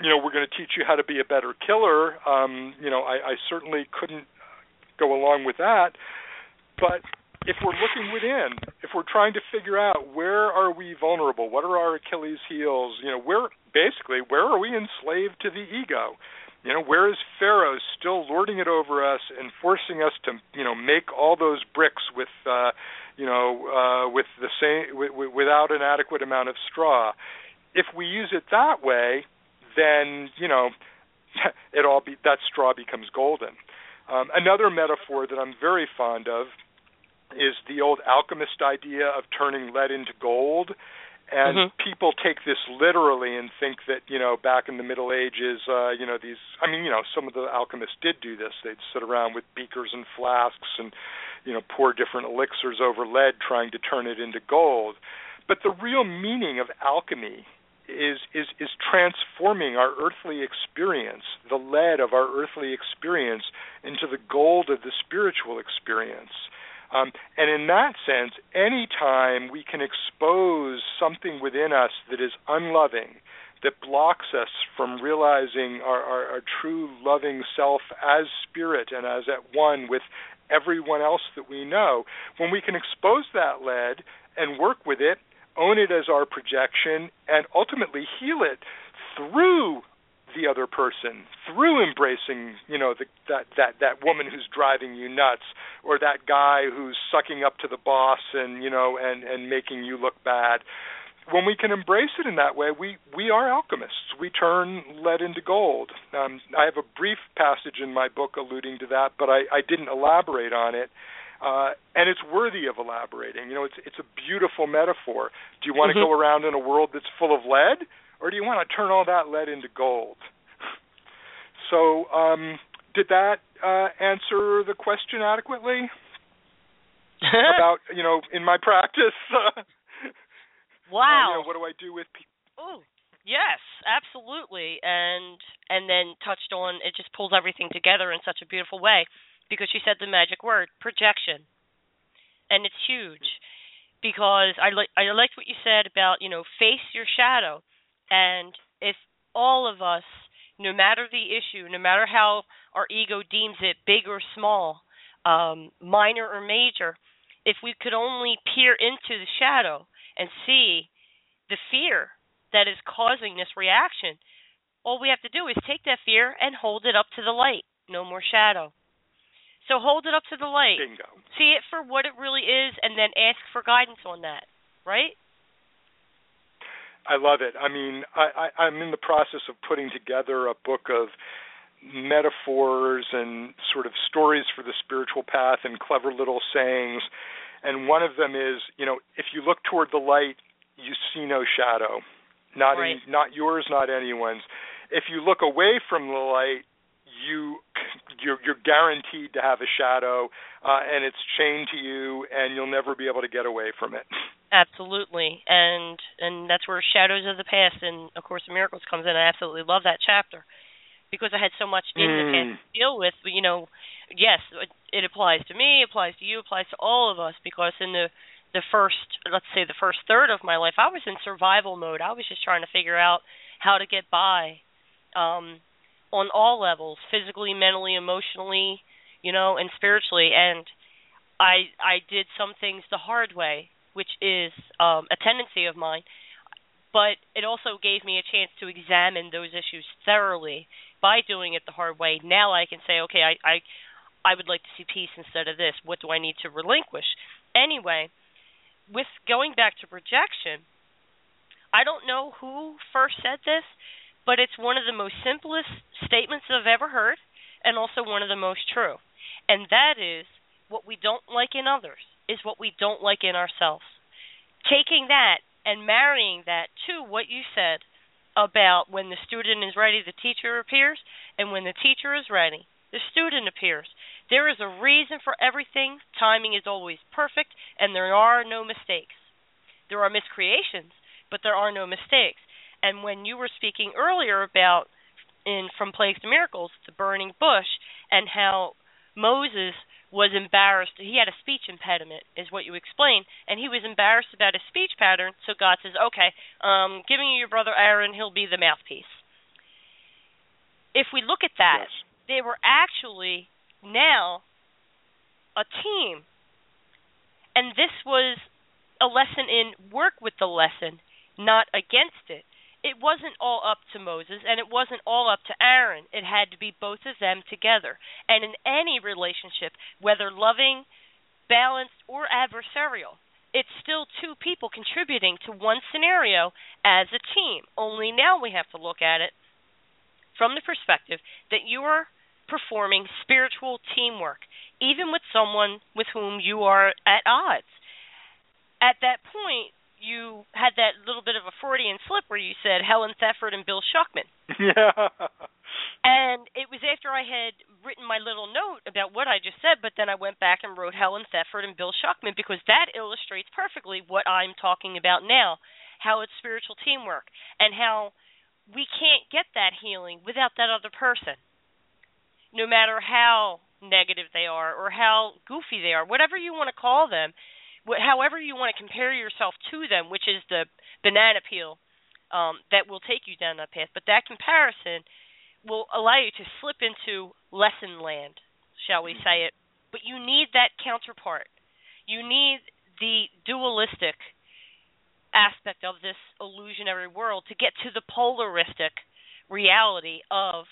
You know, we're going to teach you how to be a better killer. Um, you know, I, I certainly couldn't go along with that. But if we're looking within, if we're trying to figure out where are we vulnerable, what are our Achilles heels, you know, where basically where are we enslaved to the ego? You know, where is Pharaoh still lording it over us and forcing us to, you know, make all those bricks with, uh, you know, uh, with the same, w- w- without an adequate amount of straw? If we use it that way, then you know, it all be that straw becomes golden. Um, another metaphor that I'm very fond of is the old alchemist idea of turning lead into gold. And mm-hmm. people take this literally and think that, you know, back in the Middle Ages, uh, you know, these, I mean, you know, some of the alchemists did do this. They'd sit around with beakers and flasks and, you know, pour different elixirs over lead trying to turn it into gold. But the real meaning of alchemy is is is transforming our earthly experience, the lead of our earthly experience, into the gold of the spiritual experience. Um, and in that sense, any time we can expose something within us that is unloving, that blocks us from realizing our, our, our true loving self as spirit and as at one with everyone else that we know, when we can expose that lead and work with it, own it as our projection, and ultimately heal it through the other person through embracing you know the, that that that woman who's driving you nuts or that guy who's sucking up to the boss and you know and and making you look bad when we can embrace it in that way we we are alchemists we turn lead into gold um, i have a brief passage in my book alluding to that but i i didn't elaborate on it uh, and it's worthy of elaborating. You know, it's it's a beautiful metaphor. Do you want to mm-hmm. go around in a world that's full of lead? Or do you want to turn all that lead into gold? So, um, did that uh, answer the question adequately about you know in my practice? wow. Uh, you know, what do I do with people? Oh, yes, absolutely, and and then touched on it. Just pulls everything together in such a beautiful way because you said the magic word projection, and it's huge because I like I liked what you said about you know face your shadow and if all of us, no matter the issue, no matter how our ego deems it big or small, um, minor or major, if we could only peer into the shadow and see the fear that is causing this reaction, all we have to do is take that fear and hold it up to the light. No more shadow. So hold it up to the light. Bingo. See it for what it really is and then ask for guidance on that. Right? I love it. I mean, I, I, I'm in the process of putting together a book of metaphors and sort of stories for the spiritual path and clever little sayings. And one of them is, you know, if you look toward the light, you see no shadow, not right. in, not yours, not anyone's. If you look away from the light, you you're, you're guaranteed to have a shadow, uh, and it's chained to you, and you'll never be able to get away from it. Absolutely, and and that's where Shadows of the Past and of course the Miracles comes in. I absolutely love that chapter because I had so much in mm. the past to deal with. But, you know, yes, it applies to me, applies to you, applies to all of us because in the the first, let's say, the first third of my life, I was in survival mode. I was just trying to figure out how to get by. Um, on all levels physically mentally emotionally you know and spiritually and i i did some things the hard way which is um a tendency of mine but it also gave me a chance to examine those issues thoroughly by doing it the hard way. Now i can say okay i i i would like to see peace instead of this. What do i need to relinquish? Anyway with going back to projection i don't know who first said this but it's one of the most simplest statements I've ever heard and also one of the most true. And that is what we don't like in others is what we don't like in ourselves. Taking that and marrying that to what you said about when the student is ready, the teacher appears, and when the teacher is ready, the student appears. There is a reason for everything. Timing is always perfect, and there are no mistakes. There are miscreations, but there are no mistakes. And when you were speaking earlier about in from Plagues to Miracles, the burning bush, and how Moses was embarrassed. He had a speech impediment, is what you explained, and he was embarrassed about his speech pattern. So God says, "Okay, um, giving you your brother Aaron, he'll be the mouthpiece." If we look at that, yes. they were actually now a team, and this was a lesson in work with the lesson, not against it it wasn't all up to Moses and it wasn't all up to Aaron. It had to be both of them together. And in any relationship, whether loving, balanced, or adversarial, it's still two people contributing to one scenario as a team. Only now we have to look at it from the perspective that you are performing spiritual teamwork, even with someone with whom you are at odds. At that point, you had that little bit of a Freudian slip where you said Helen Thetford and Bill Schucman. Yeah. And it was after I had written my little note about what I just said, but then I went back and wrote Helen Thetford and Bill Schucman because that illustrates perfectly what I'm talking about now, how it's spiritual teamwork and how we can't get that healing without that other person. No matter how negative they are or how goofy they are, whatever you want to call them, however you want to compare yourself to them, which is the banana peel um, that will take you down that path. But that comparison will allow you to slip into lesson land, shall we say it. But you need that counterpart. You need the dualistic aspect of this illusionary world to get to the polaristic reality of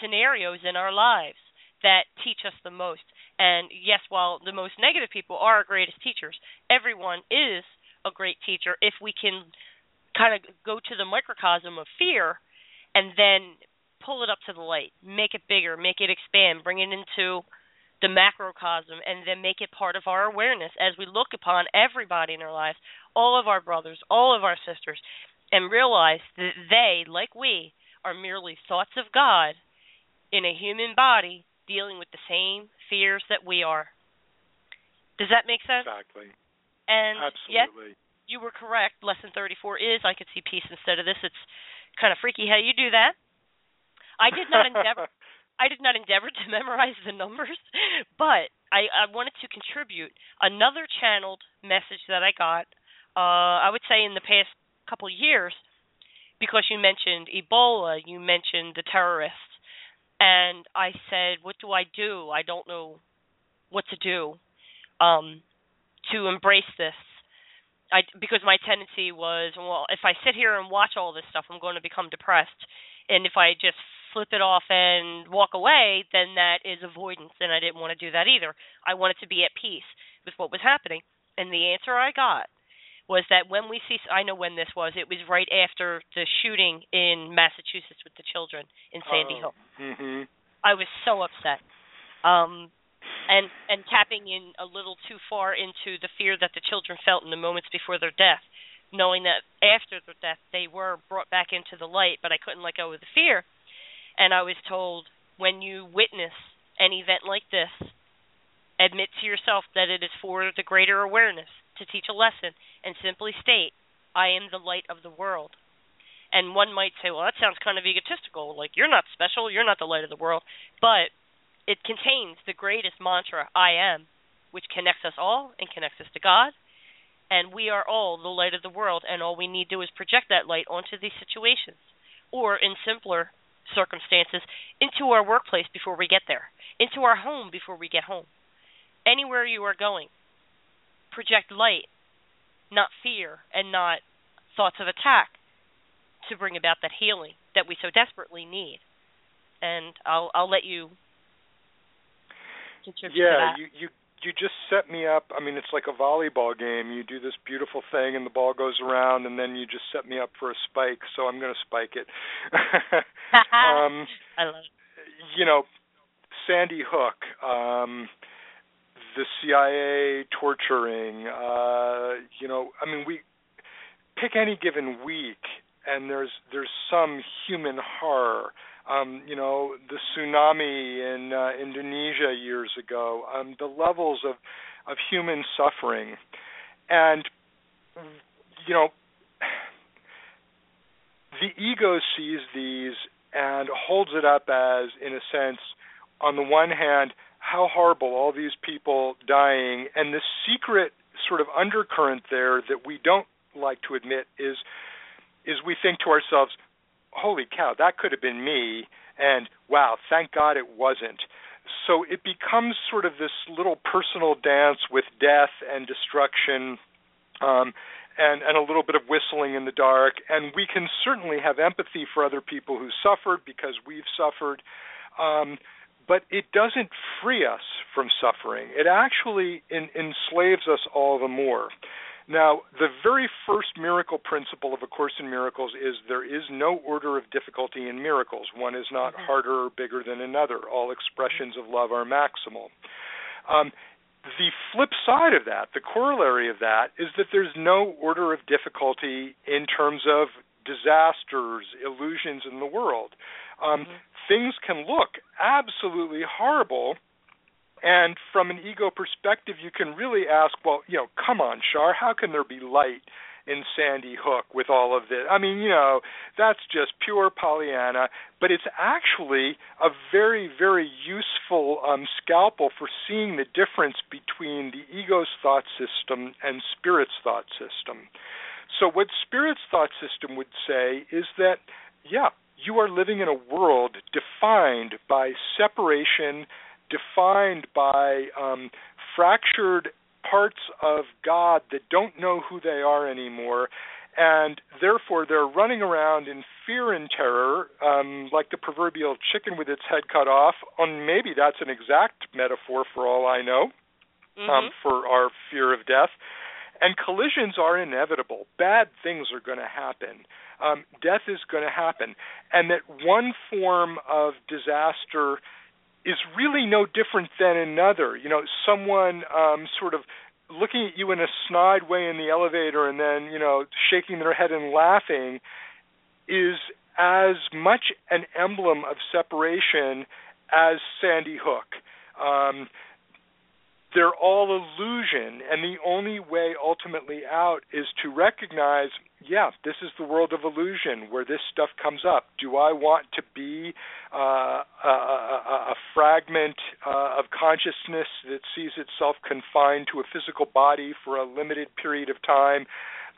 scenarios in our lives that teach us the most. And yes, while the most negative people are our greatest teachers, everyone is a great teacher if we can kind of go to the microcosm of fear and then pull it up to the light, make it bigger, make it expand, bring it into the macrocosm, and then make it part of our awareness as we look upon everybody in our lives, all of our brothers, all of our sisters, and realize that they, like we, are merely thoughts of God in a human body dealing with the same fears that we are. Does that make sense? Exactly. And Absolutely. Yes, you were correct. Lesson 34 is I could see peace instead of this. It's kind of freaky how you do that. I did not endeavor I did not endeavor to memorize the numbers, but I, I wanted to contribute another channeled message that I got. Uh, I would say in the past couple years, because you mentioned Ebola, you mentioned the terrorists, and I said, "What do I do? I don't know what to do um, to embrace this." I because my tendency was, well, if I sit here and watch all this stuff, I'm going to become depressed, and if I just flip it off and walk away, then that is avoidance, and I didn't want to do that either. I wanted to be at peace with what was happening, and the answer I got was that when we see I know when this was it was right after the shooting in Massachusetts with the children in Sandy oh. Hook. Mm-hmm. I was so upset. Um and and tapping in a little too far into the fear that the children felt in the moments before their death, knowing that after their death they were brought back into the light, but I couldn't let go of the fear. And I was told when you witness an event like this, admit to yourself that it is for the greater awareness to teach a lesson and simply state, I am the light of the world. And one might say, well, that sounds kind of egotistical. Like, you're not special, you're not the light of the world. But it contains the greatest mantra, I am, which connects us all and connects us to God. And we are all the light of the world, and all we need to do is project that light onto these situations. Or, in simpler circumstances, into our workplace before we get there, into our home before we get home. Anywhere you are going, project light, not fear, and not thoughts of attack to bring about that healing that we so desperately need. And I'll I'll let you yeah, you you you just set me up. I mean, it's like a volleyball game. You do this beautiful thing, and the ball goes around, and then you just set me up for a spike. So I'm going to spike it. um, I love it. You know, Sandy Hook. Um, the CIA torturing. Uh, you know, I mean, we pick any given week, and there's there's some human horror. Um, you know, the tsunami in uh, Indonesia years ago. Um, the levels of of human suffering, and you know, the ego sees these and holds it up as, in a sense, on the one hand, how horrible all these people dying, and the secret sort of undercurrent there that we don't like to admit is is we think to ourselves, holy cow, that could have been me, and wow, thank God it wasn't. So it becomes sort of this little personal dance with death and destruction, um, and and a little bit of whistling in the dark. And we can certainly have empathy for other people who suffered because we've suffered. Um, but it doesn't free us from suffering. It actually in, enslaves us all the more. Now, the very first miracle principle of A Course in Miracles is there is no order of difficulty in miracles. One is not mm-hmm. harder or bigger than another. All expressions of love are maximal. Um, the flip side of that, the corollary of that, is that there's no order of difficulty in terms of disasters, illusions in the world. Um, mm-hmm. Things can look absolutely horrible and from an ego perspective, you can really ask, well, you know, come on, Shar, how can there be light in Sandy Hook with all of this? I mean, you know, that's just pure Pollyanna, but it's actually a very, very useful um, scalpel for seeing the difference between the ego's thought system and spirit's thought system. So, what spirit's thought system would say is that, yeah, you are living in a world defined by separation defined by um, fractured parts of God that don't know who they are anymore, and therefore they're running around in fear and terror, um, like the proverbial chicken with its head cut off. And maybe that's an exact metaphor for all I know, um, mm-hmm. um, for our fear of death. And collisions are inevitable. Bad things are going to happen. Um, death is going to happen. And that one form of disaster is really no different than another. You know, someone um, sort of looking at you in a snide way in the elevator and then, you know, shaking their head and laughing is as much an emblem of separation as Sandy Hook. Um, they're all illusion, and the only way ultimately out is to recognize yeah, this is the world of illusion where this stuff comes up. Do I want to be uh, a, a, a, fragment uh, of consciousness that sees itself confined to a physical body for a limited period of time?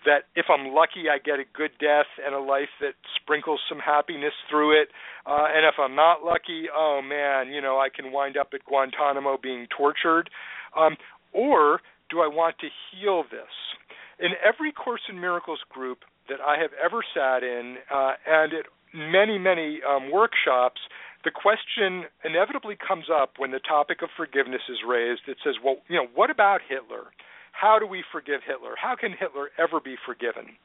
That if I'm lucky, I get a good death and a life that sprinkles some happiness through it. Uh, and if I'm not lucky, oh man, you know, I can wind up at Guantanamo being tortured. Um, or do I want to heal this? in every Course in Miracles group that I have ever sat in, uh, and at many, many um, workshops, the question inevitably comes up when the topic of forgiveness is raised. It says, well, you know, what about Hitler? How do we forgive Hitler? How can Hitler ever be forgiven?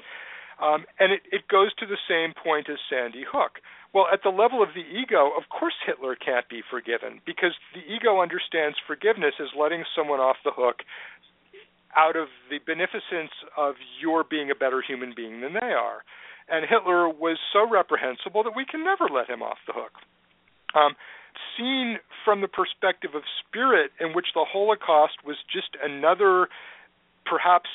Um, and it, it goes to the same point as Sandy Hook. Well, at the level of the ego, of course Hitler can't be forgiven because the ego understands forgiveness as letting someone off the hook out of the beneficence of your being a better human being than they are. And Hitler was so reprehensible that we can never let him off the hook. Um, seen from the perspective of spirit, in which the Holocaust was just another, perhaps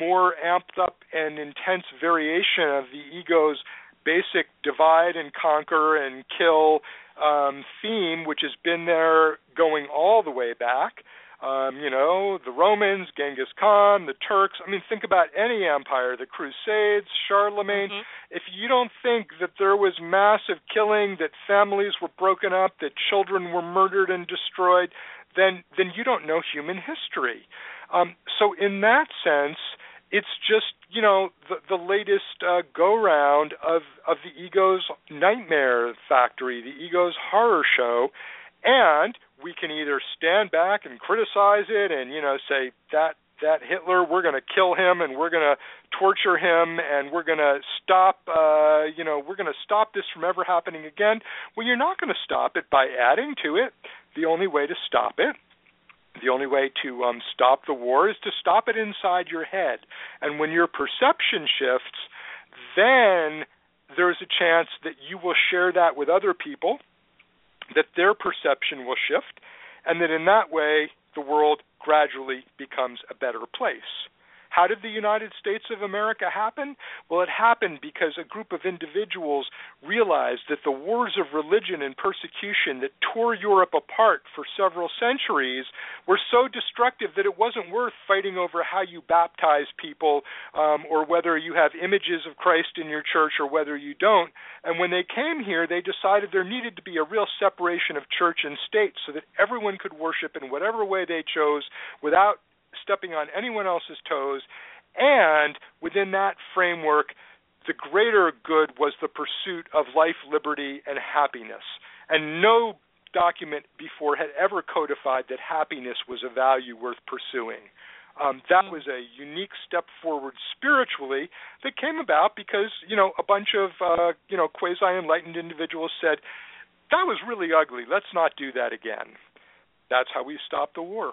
more amped up and intense variation of the ego's basic divide and conquer and kill um, theme, which has been there going all the way back um, you know, the Romans, Genghis Khan, the Turks. I mean, think about any empire, the Crusades, Charlemagne. Mm-hmm. If you don't think that there was massive killing, that families were broken up, that children were murdered and destroyed, then then you don't know human history. Um, so in that sense, it's just you know the the latest uh, go round of of the ego's nightmare factory, the ego's horror show, and we can either stand back and criticize it and you know say that that Hitler we're going to kill him and we're going to torture him and we're going to stop uh you know we're going to stop this from ever happening again. Well you're not going to stop it by adding to it. The only way to stop it the only way to um stop the war is to stop it inside your head and when your perception shifts then there's a chance that you will share that with other people that their perception will shift, and that in that way the world gradually becomes a better place. How did the United States of America happen? Well, it happened because a group of individuals realized that the wars of religion and persecution that tore Europe apart for several centuries were so destructive that it wasn't worth fighting over how you baptize people um, or whether you have images of Christ in your church or whether you don't. And when they came here, they decided there needed to be a real separation of church and state so that everyone could worship in whatever way they chose without stepping on anyone else's toes. And within that framework, the greater good was the pursuit of life, liberty, and happiness. And no document before had ever codified that happiness was a value worth pursuing. Um, that was a unique step forward spiritually that came about because you know a bunch of uh, you know quasi enlightened individuals said that was really ugly. Let's not do that again. That's how we stopped the war.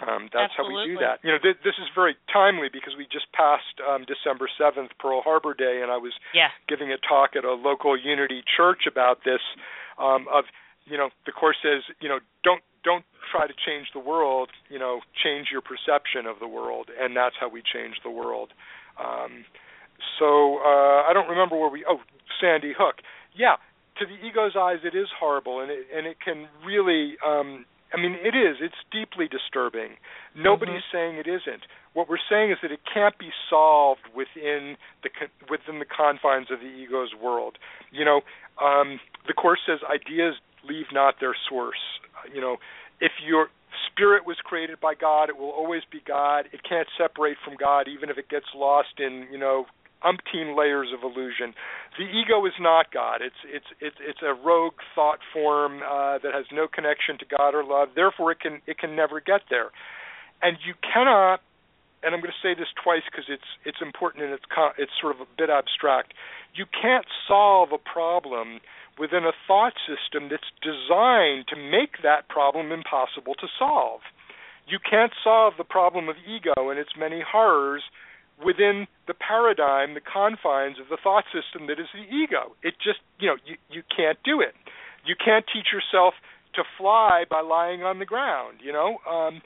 Um, that's Absolutely. how we do that. You know, th- this is very timely because we just passed um, December seventh, Pearl Harbor Day, and I was yeah. giving a talk at a local Unity church about this. Um, of you know, the course says, you know, don't don't try to change the world. You know, change your perception of the world, and that's how we change the world. Um, so uh, I don't remember where we. Oh, Sandy Hook. Yeah, to the ego's eyes, it is horrible, and it and it can really um, I mean, it is. It's deeply disturbing. Nobody's mm-hmm. saying it isn't. What we're saying is that it can't be solved within the within the confines of the ego's world. You know, um, the course says ideas leave not their source. You know, if your spirit was created by God, it will always be God. It can't separate from God, even if it gets lost in you know umpteen layers of illusion. The ego is not God. It's it's it's it's a rogue thought form uh, that has no connection to God or love. Therefore, it can it can never get there. And you cannot. And I'm going to say this twice because it's it's important and it's it's sort of a bit abstract. You can't solve a problem within a thought system that's designed to make that problem impossible to solve. You can't solve the problem of ego and its many horrors within the paradigm, the confines of the thought system that is the ego. It just, you know, you, you can't do it. You can't teach yourself to fly by lying on the ground, you know? Um,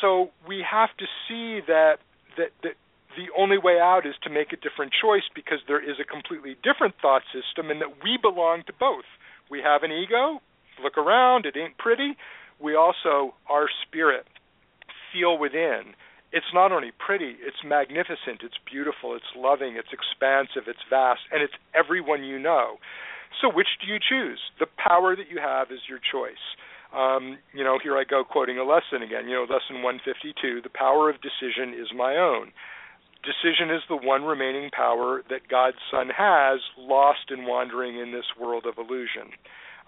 so we have to see that, that, that the only way out is to make a different choice because there is a completely different thought system and that we belong to both. We have an ego, look around, it ain't pretty. We also, our spirit, feel within it's not only pretty, it's magnificent, it's beautiful, it's loving, it's expansive, it's vast, and it's everyone you know. So which do you choose? The power that you have is your choice. Um, you know, here I go quoting a lesson again. You know, lesson 152: the power of decision is my own. Decision is the one remaining power that God's Son has, lost in wandering in this world of illusion.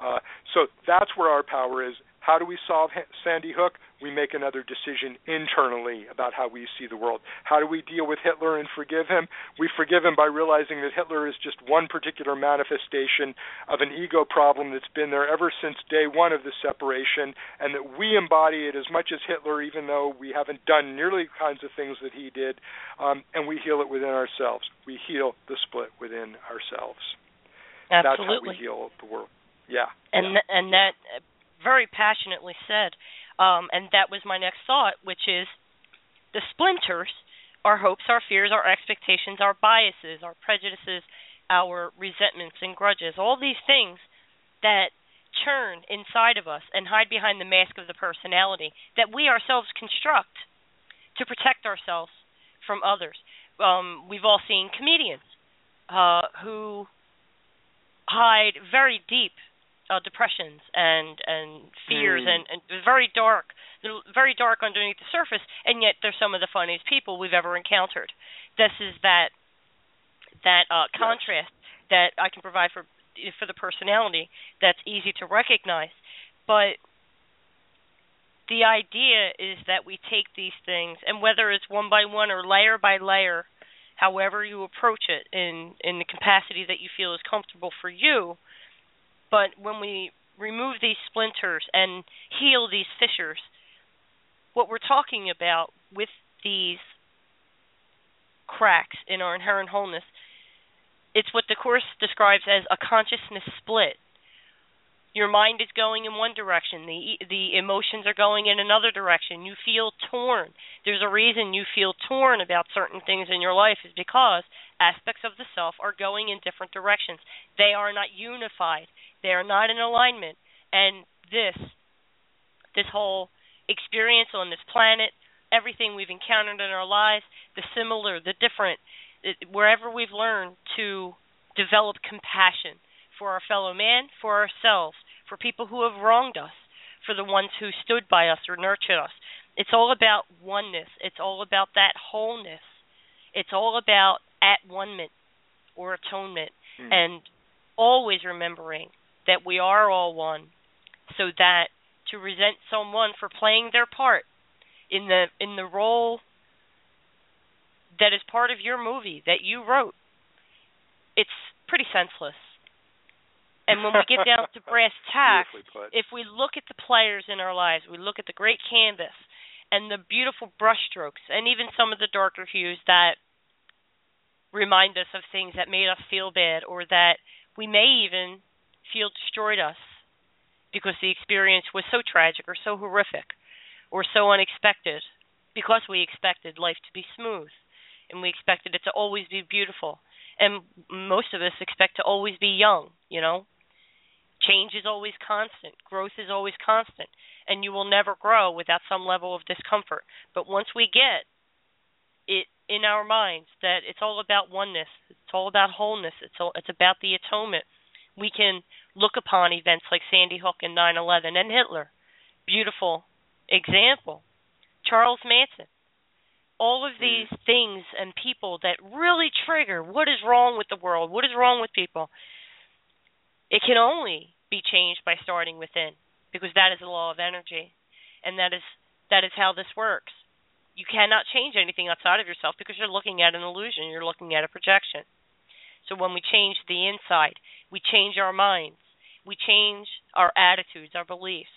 Uh, so that's where our power is. How do we solve Sandy Hook? We make another decision internally about how we see the world. How do we deal with Hitler and forgive him? We forgive him by realizing that Hitler is just one particular manifestation of an ego problem that's been there ever since day one of the separation, and that we embody it as much as Hitler, even though we haven't done nearly the kinds of things that he did, um, and we heal it within ourselves. We heal the split within ourselves. Absolutely. That's how we heal the world. Yeah. And yeah. and that very passionately said. Um, and that was my next thought, which is the splinters, our hopes, our fears, our expectations, our biases, our prejudices, our resentments and grudges, all these things that churn inside of us and hide behind the mask of the personality that we ourselves construct to protect ourselves from others. Um, we've all seen comedians uh, who hide very deep uh, depressions and and fears mm. and, and very dark very dark underneath the surface and yet they're some of the funniest people we've ever encountered this is that that uh contrast yes. that I can provide for for the personality that's easy to recognize but the idea is that we take these things and whether it's one by one or layer by layer however you approach it in in the capacity that you feel is comfortable for you but when we remove these splinters and heal these fissures, what we're talking about with these cracks in our inherent wholeness, it's what the Course describes as a consciousness split. your mind is going in one direction the the emotions are going in another direction. You feel torn. There's a reason you feel torn about certain things in your life is because aspects of the self are going in different directions. They are not unified they are not in alignment and this this whole experience on this planet everything we've encountered in our lives the similar the different wherever we've learned to develop compassion for our fellow man, for ourselves, for people who have wronged us, for the ones who stood by us or nurtured us. It's all about oneness. It's all about that wholeness. It's all about at one or atonement mm. and always remembering that we are all one so that to resent someone for playing their part in the in the role that is part of your movie that you wrote it's pretty senseless. And when we get down to brass tacks, if we look at the players in our lives, we look at the great canvas and the beautiful brushstrokes, and even some of the darker hues that remind us of things that made us feel bad or that we may even feel destroyed us because the experience was so tragic or so horrific or so unexpected because we expected life to be smooth and we expected it to always be beautiful. And most of us expect to always be young you know? Change is always constant, growth is always constant, and you will never grow without some level of discomfort. But once we get it in our minds that it's all about oneness, it's all about wholeness, it's all, it's about the atonement, we can look upon events like Sandy Hook and 9/11 and Hitler. Beautiful example. Charles Manson. All of hmm. these things and people that really trigger what is wrong with the world, what is wrong with people. It can only be changed by starting within because that is the law of energy and that is that is how this works you cannot change anything outside of yourself because you're looking at an illusion you're looking at a projection so when we change the inside we change our minds. We change our attitudes our beliefs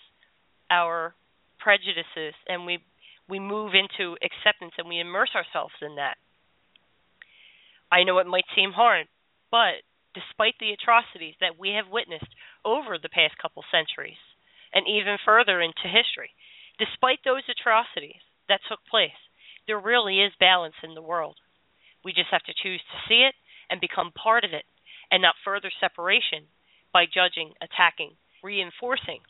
our prejudices and we we move into acceptance and we immerse ourselves in that. I know it might seem hard but despite the atrocities that we have witnessed over the past couple centuries and even further into history, despite those atrocities that took place, there really is balance in the world. We just have to choose to see it and become part of it and not further separation by judging, attacking, reinforcing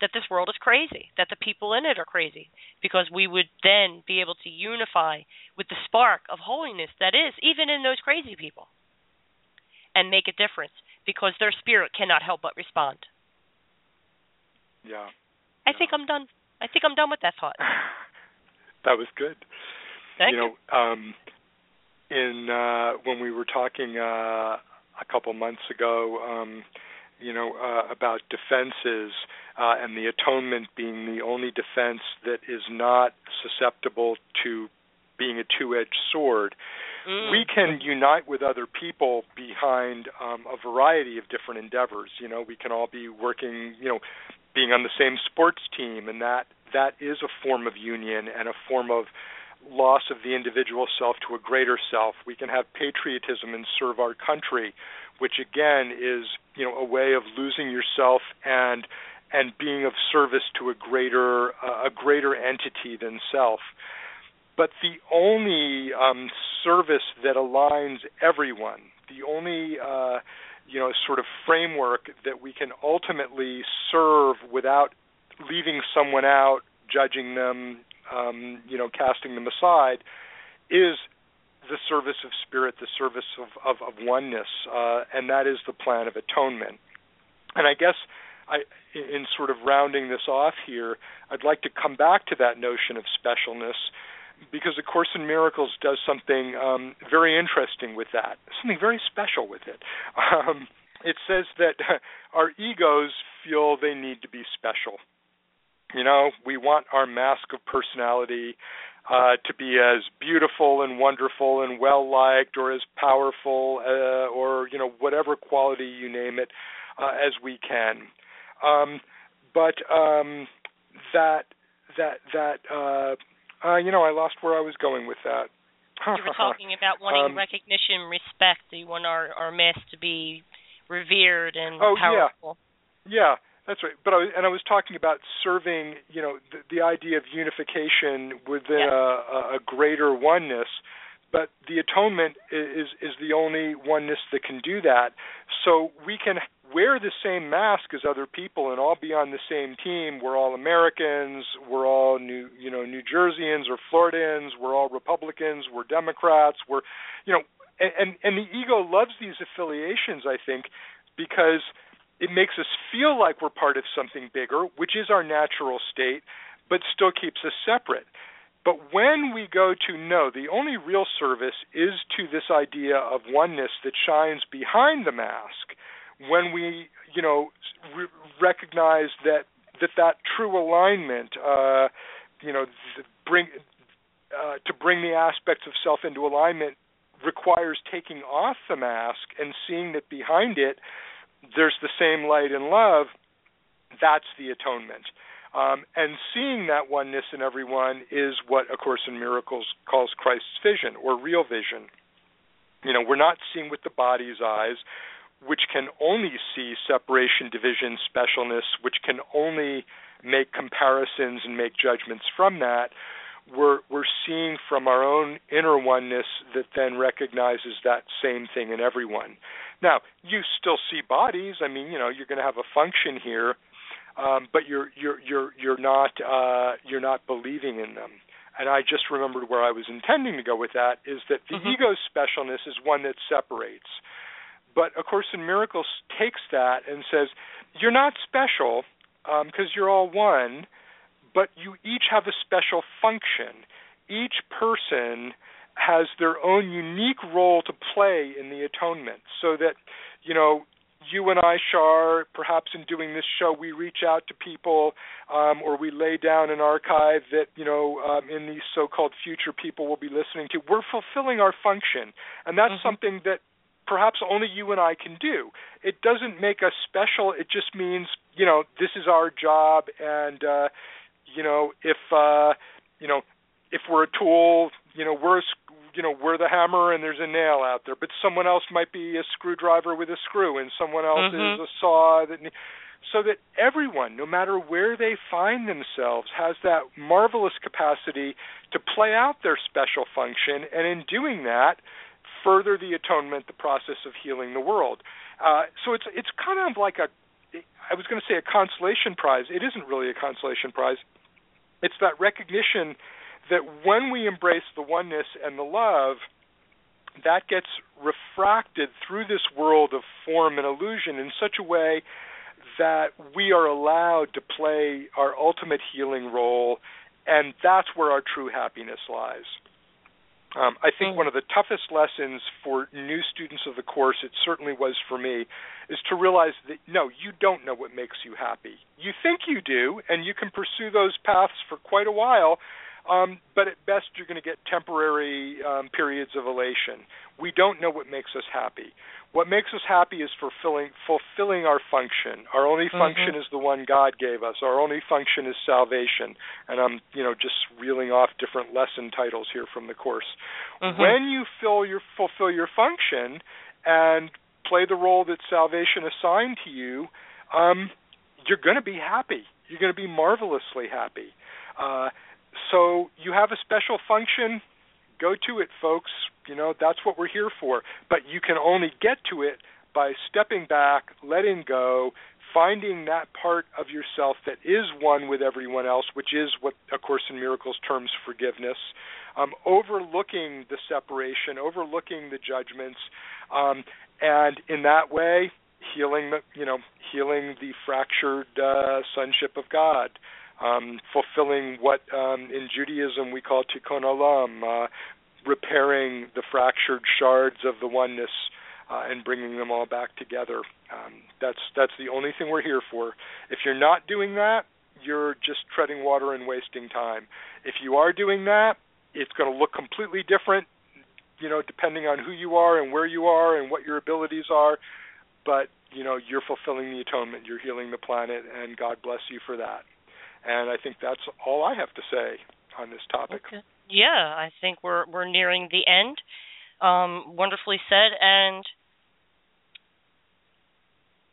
that this world is crazy, that the people in it are crazy, because we would then be able to unify with the spark of holiness that is even in those crazy people and make a difference because their spirit cannot help but respond. Yeah. I think I'm done. I think I'm done with that thought. that was good. Thank you. Know, um, in uh, when we were talking uh, a couple months ago, um, you know, uh, about defenses uh, and the atonement being the only defense that is not susceptible to being a two-edged sword. Mm. We can unite with other people behind um, a variety of different endeavors. You know, we can all be working, you know, being on the same sports team, and that that is a form of union and a form of loss of the individual self to a greater self. We can have patriotism and serve our country, which again is, you know, a way of losing yourself and and being of service to a greater uh, a greater entity than self. But the only um, service that aligns everyone, the only uh, you know sort of framework that we can ultimately serve without leaving someone out, judging them, um, you know, casting them aside, is the service of spirit, the service of, of, of oneness, uh, and that is the plan of atonement. And I guess I, in sort of rounding this off here, I'd like to come back to that notion of specialness because A Course in Miracles does something um, very interesting with that, something very special with it. Um, it says that our egos feel they need to be special. You know, we want our mask of personality uh, to be as beautiful and wonderful and well liked, or as powerful, uh, or you know whatever quality you name it, uh, as we can. Um, but um, that that that uh, uh, you know, I lost where I was going with that. you were talking about wanting um, recognition, respect. You want our our mass to be revered and oh, powerful. Yeah, that's right. But I was, and I was talking about serving, you know, the, the idea of unification within yes. a, a greater oneness. But the atonement is is the only oneness that can do that. So we can wear the same mask as other people and all be on the same team. We're all Americans. We're all New, you know, New Jerseyans or Floridians. We're all Republicans. We're Democrats. We're, you know, and and the ego loves these affiliations. I think because it makes us feel like we're part of something bigger, which is our natural state, but still keeps us separate. But when we go to no, the only real service is to this idea of oneness that shines behind the mask. When we, you know, re- recognize that that that true alignment, uh, you know, bring uh, to bring the aspects of self into alignment requires taking off the mask and seeing that behind it there's the same light and love, that's the atonement. Um, and seeing that oneness in everyone is what A Course in Miracles calls Christ's vision or real vision. You know, we're not seeing with the body's eyes, which can only see separation, division, specialness, which can only make comparisons and make judgments from that. We're we're seeing from our own inner oneness that then recognizes that same thing in everyone. Now, you still see bodies. I mean, you know, you're going to have a function here, um, but you're you're you're you're not uh, you're not believing in them. And I just remembered where I was intending to go with that is that the mm-hmm. ego specialness is one that separates. But A Course in Miracles takes that and says, you're not special because um, you're all one, but you each have a special function. Each person has their own unique role to play in the atonement so that you know you and I, Shar, perhaps in doing this show, we reach out to people um, or we lay down an archive that, you know, um, in these so called future people will be listening to. We're fulfilling our function. And that's mm-hmm. something that perhaps only you and I can do. It doesn't make us special. It just means, you know, this is our job. And, uh, you know, if, uh, you know, if we're a tool, you know, we're you know we're the hammer and there's a nail out there but someone else might be a screwdriver with a screw and someone else mm-hmm. is a saw that so that everyone no matter where they find themselves has that marvelous capacity to play out their special function and in doing that further the atonement the process of healing the world. Uh, so it's it's kind of like a I was going to say a consolation prize. It isn't really a consolation prize it's that recognition that when we embrace the oneness and the love, that gets refracted through this world of form and illusion in such a way that we are allowed to play our ultimate healing role, and that's where our true happiness lies. Um, I think mm. one of the toughest lessons for new students of the course, it certainly was for me, is to realize that no, you don't know what makes you happy. You think you do, and you can pursue those paths for quite a while, um, but at best, you're going to get temporary um, periods of elation. We don't know what makes us happy. What makes us happy is fulfilling fulfilling our function. Our only mm-hmm. function is the one God gave us. Our only function is salvation. And I'm, you know, just reeling off different lesson titles here from the course. Mm-hmm. When you fill your fulfill your function and play the role that salvation assigned to you, um, you're going to be happy. You're going to be marvelously happy. Uh, so you have a special function, go to it, folks. You know, that's what we're here for. But you can only get to it by stepping back, letting go, finding that part of yourself that is one with everyone else, which is what A Course in Miracles terms forgiveness, um, overlooking the separation, overlooking the judgments, um, and in that way, healing the you know healing the fractured uh, sonship of God um, fulfilling what um, in Judaism we call tikkun olam, uh, repairing the fractured shards of the oneness uh, and bringing them all back together. Um, that's that's the only thing we're here for. If you're not doing that, you're just treading water and wasting time. If you are doing that, it's going to look completely different, you know, depending on who you are and where you are and what your abilities are. But you know, you're fulfilling the atonement. You're healing the planet, and God bless you for that. And I think that's all I have to say on this topic. Okay. Yeah, I think we're we're nearing the end. Um, wonderfully said, and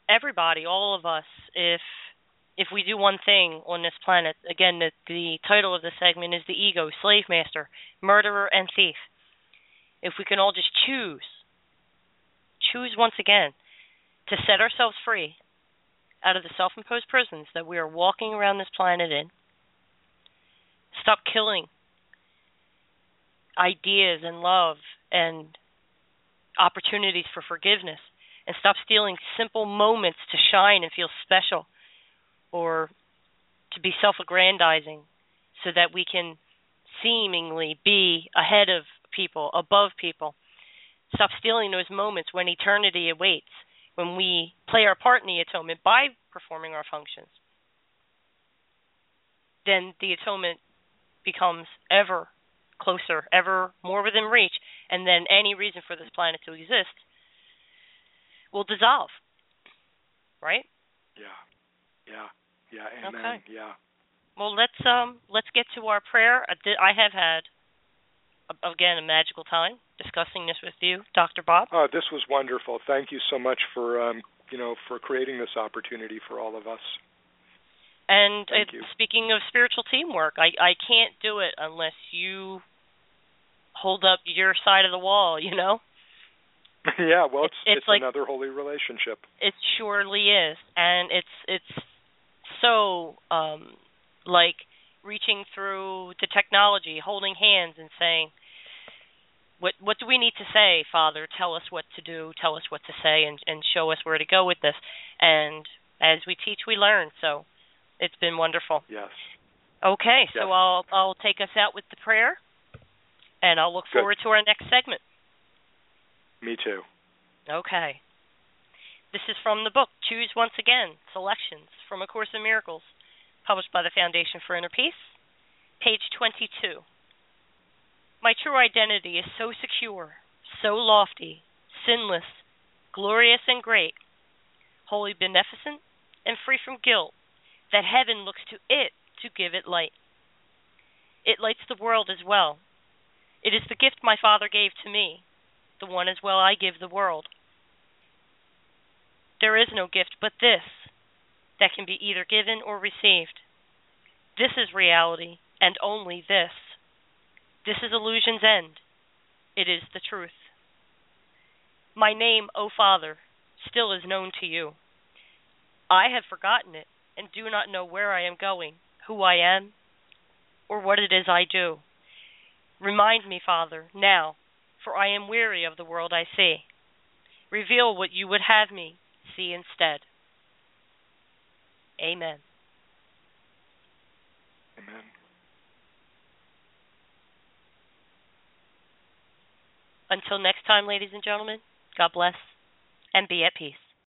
everybody, all of us, if if we do one thing on this planet, again, the, the title of the segment is the ego, slave master, murderer, and thief. If we can all just choose, choose once again to set ourselves free out of the self imposed prisons that we are walking around this planet in, stop killing ideas and love and opportunities for forgiveness, and stop stealing simple moments to shine and feel special or to be self aggrandizing so that we can seemingly be ahead of people, above people. Stop stealing those moments when eternity awaits, when we play our part in the atonement by performing our functions. Then the atonement becomes ever closer, ever more within reach, and then any reason for this planet to exist will dissolve. Right? Yeah. Yeah. Yeah. Amen. Okay. Yeah. Well, let's um let's get to our prayer. I have had again a magical time discussing this with you, Dr. Bob. Uh, this was wonderful. Thank you so much for um, you know for creating this opportunity for all of us. And it, speaking of spiritual teamwork, I I can't do it unless you hold up your side of the wall. You know. yeah, well, it's It's- it's like- another holy relationship. It surely is, and it's it's so um like reaching through the technology, holding hands, and saying, "What what do we need to say, Father? Tell us what to do. Tell us what to say, and and show us where to go with this." And as we teach, we learn. So it's been wonderful. Yes. Okay, so I'll I'll take us out with the prayer, and I'll look Good. forward to our next segment. Me too. Okay. This is from the book Choose Once Again Selections from A Course in Miracles, published by the Foundation for Inner Peace, page 22. My true identity is so secure, so lofty, sinless, glorious, and great, wholly beneficent, and free from guilt, that heaven looks to it to give it light. It lights the world as well. It is the gift my Father gave to me, the one as well I give the world. There is no gift but this that can be either given or received. This is reality, and only this. This is illusion's end. It is the truth. My name, O Father, still is known to you. I have forgotten it and do not know where I am going, who I am, or what it is I do. Remind me, Father, now, for I am weary of the world I see. Reveal what you would have me see instead. Amen. Amen. Until next time, ladies and gentlemen, God bless and be at peace.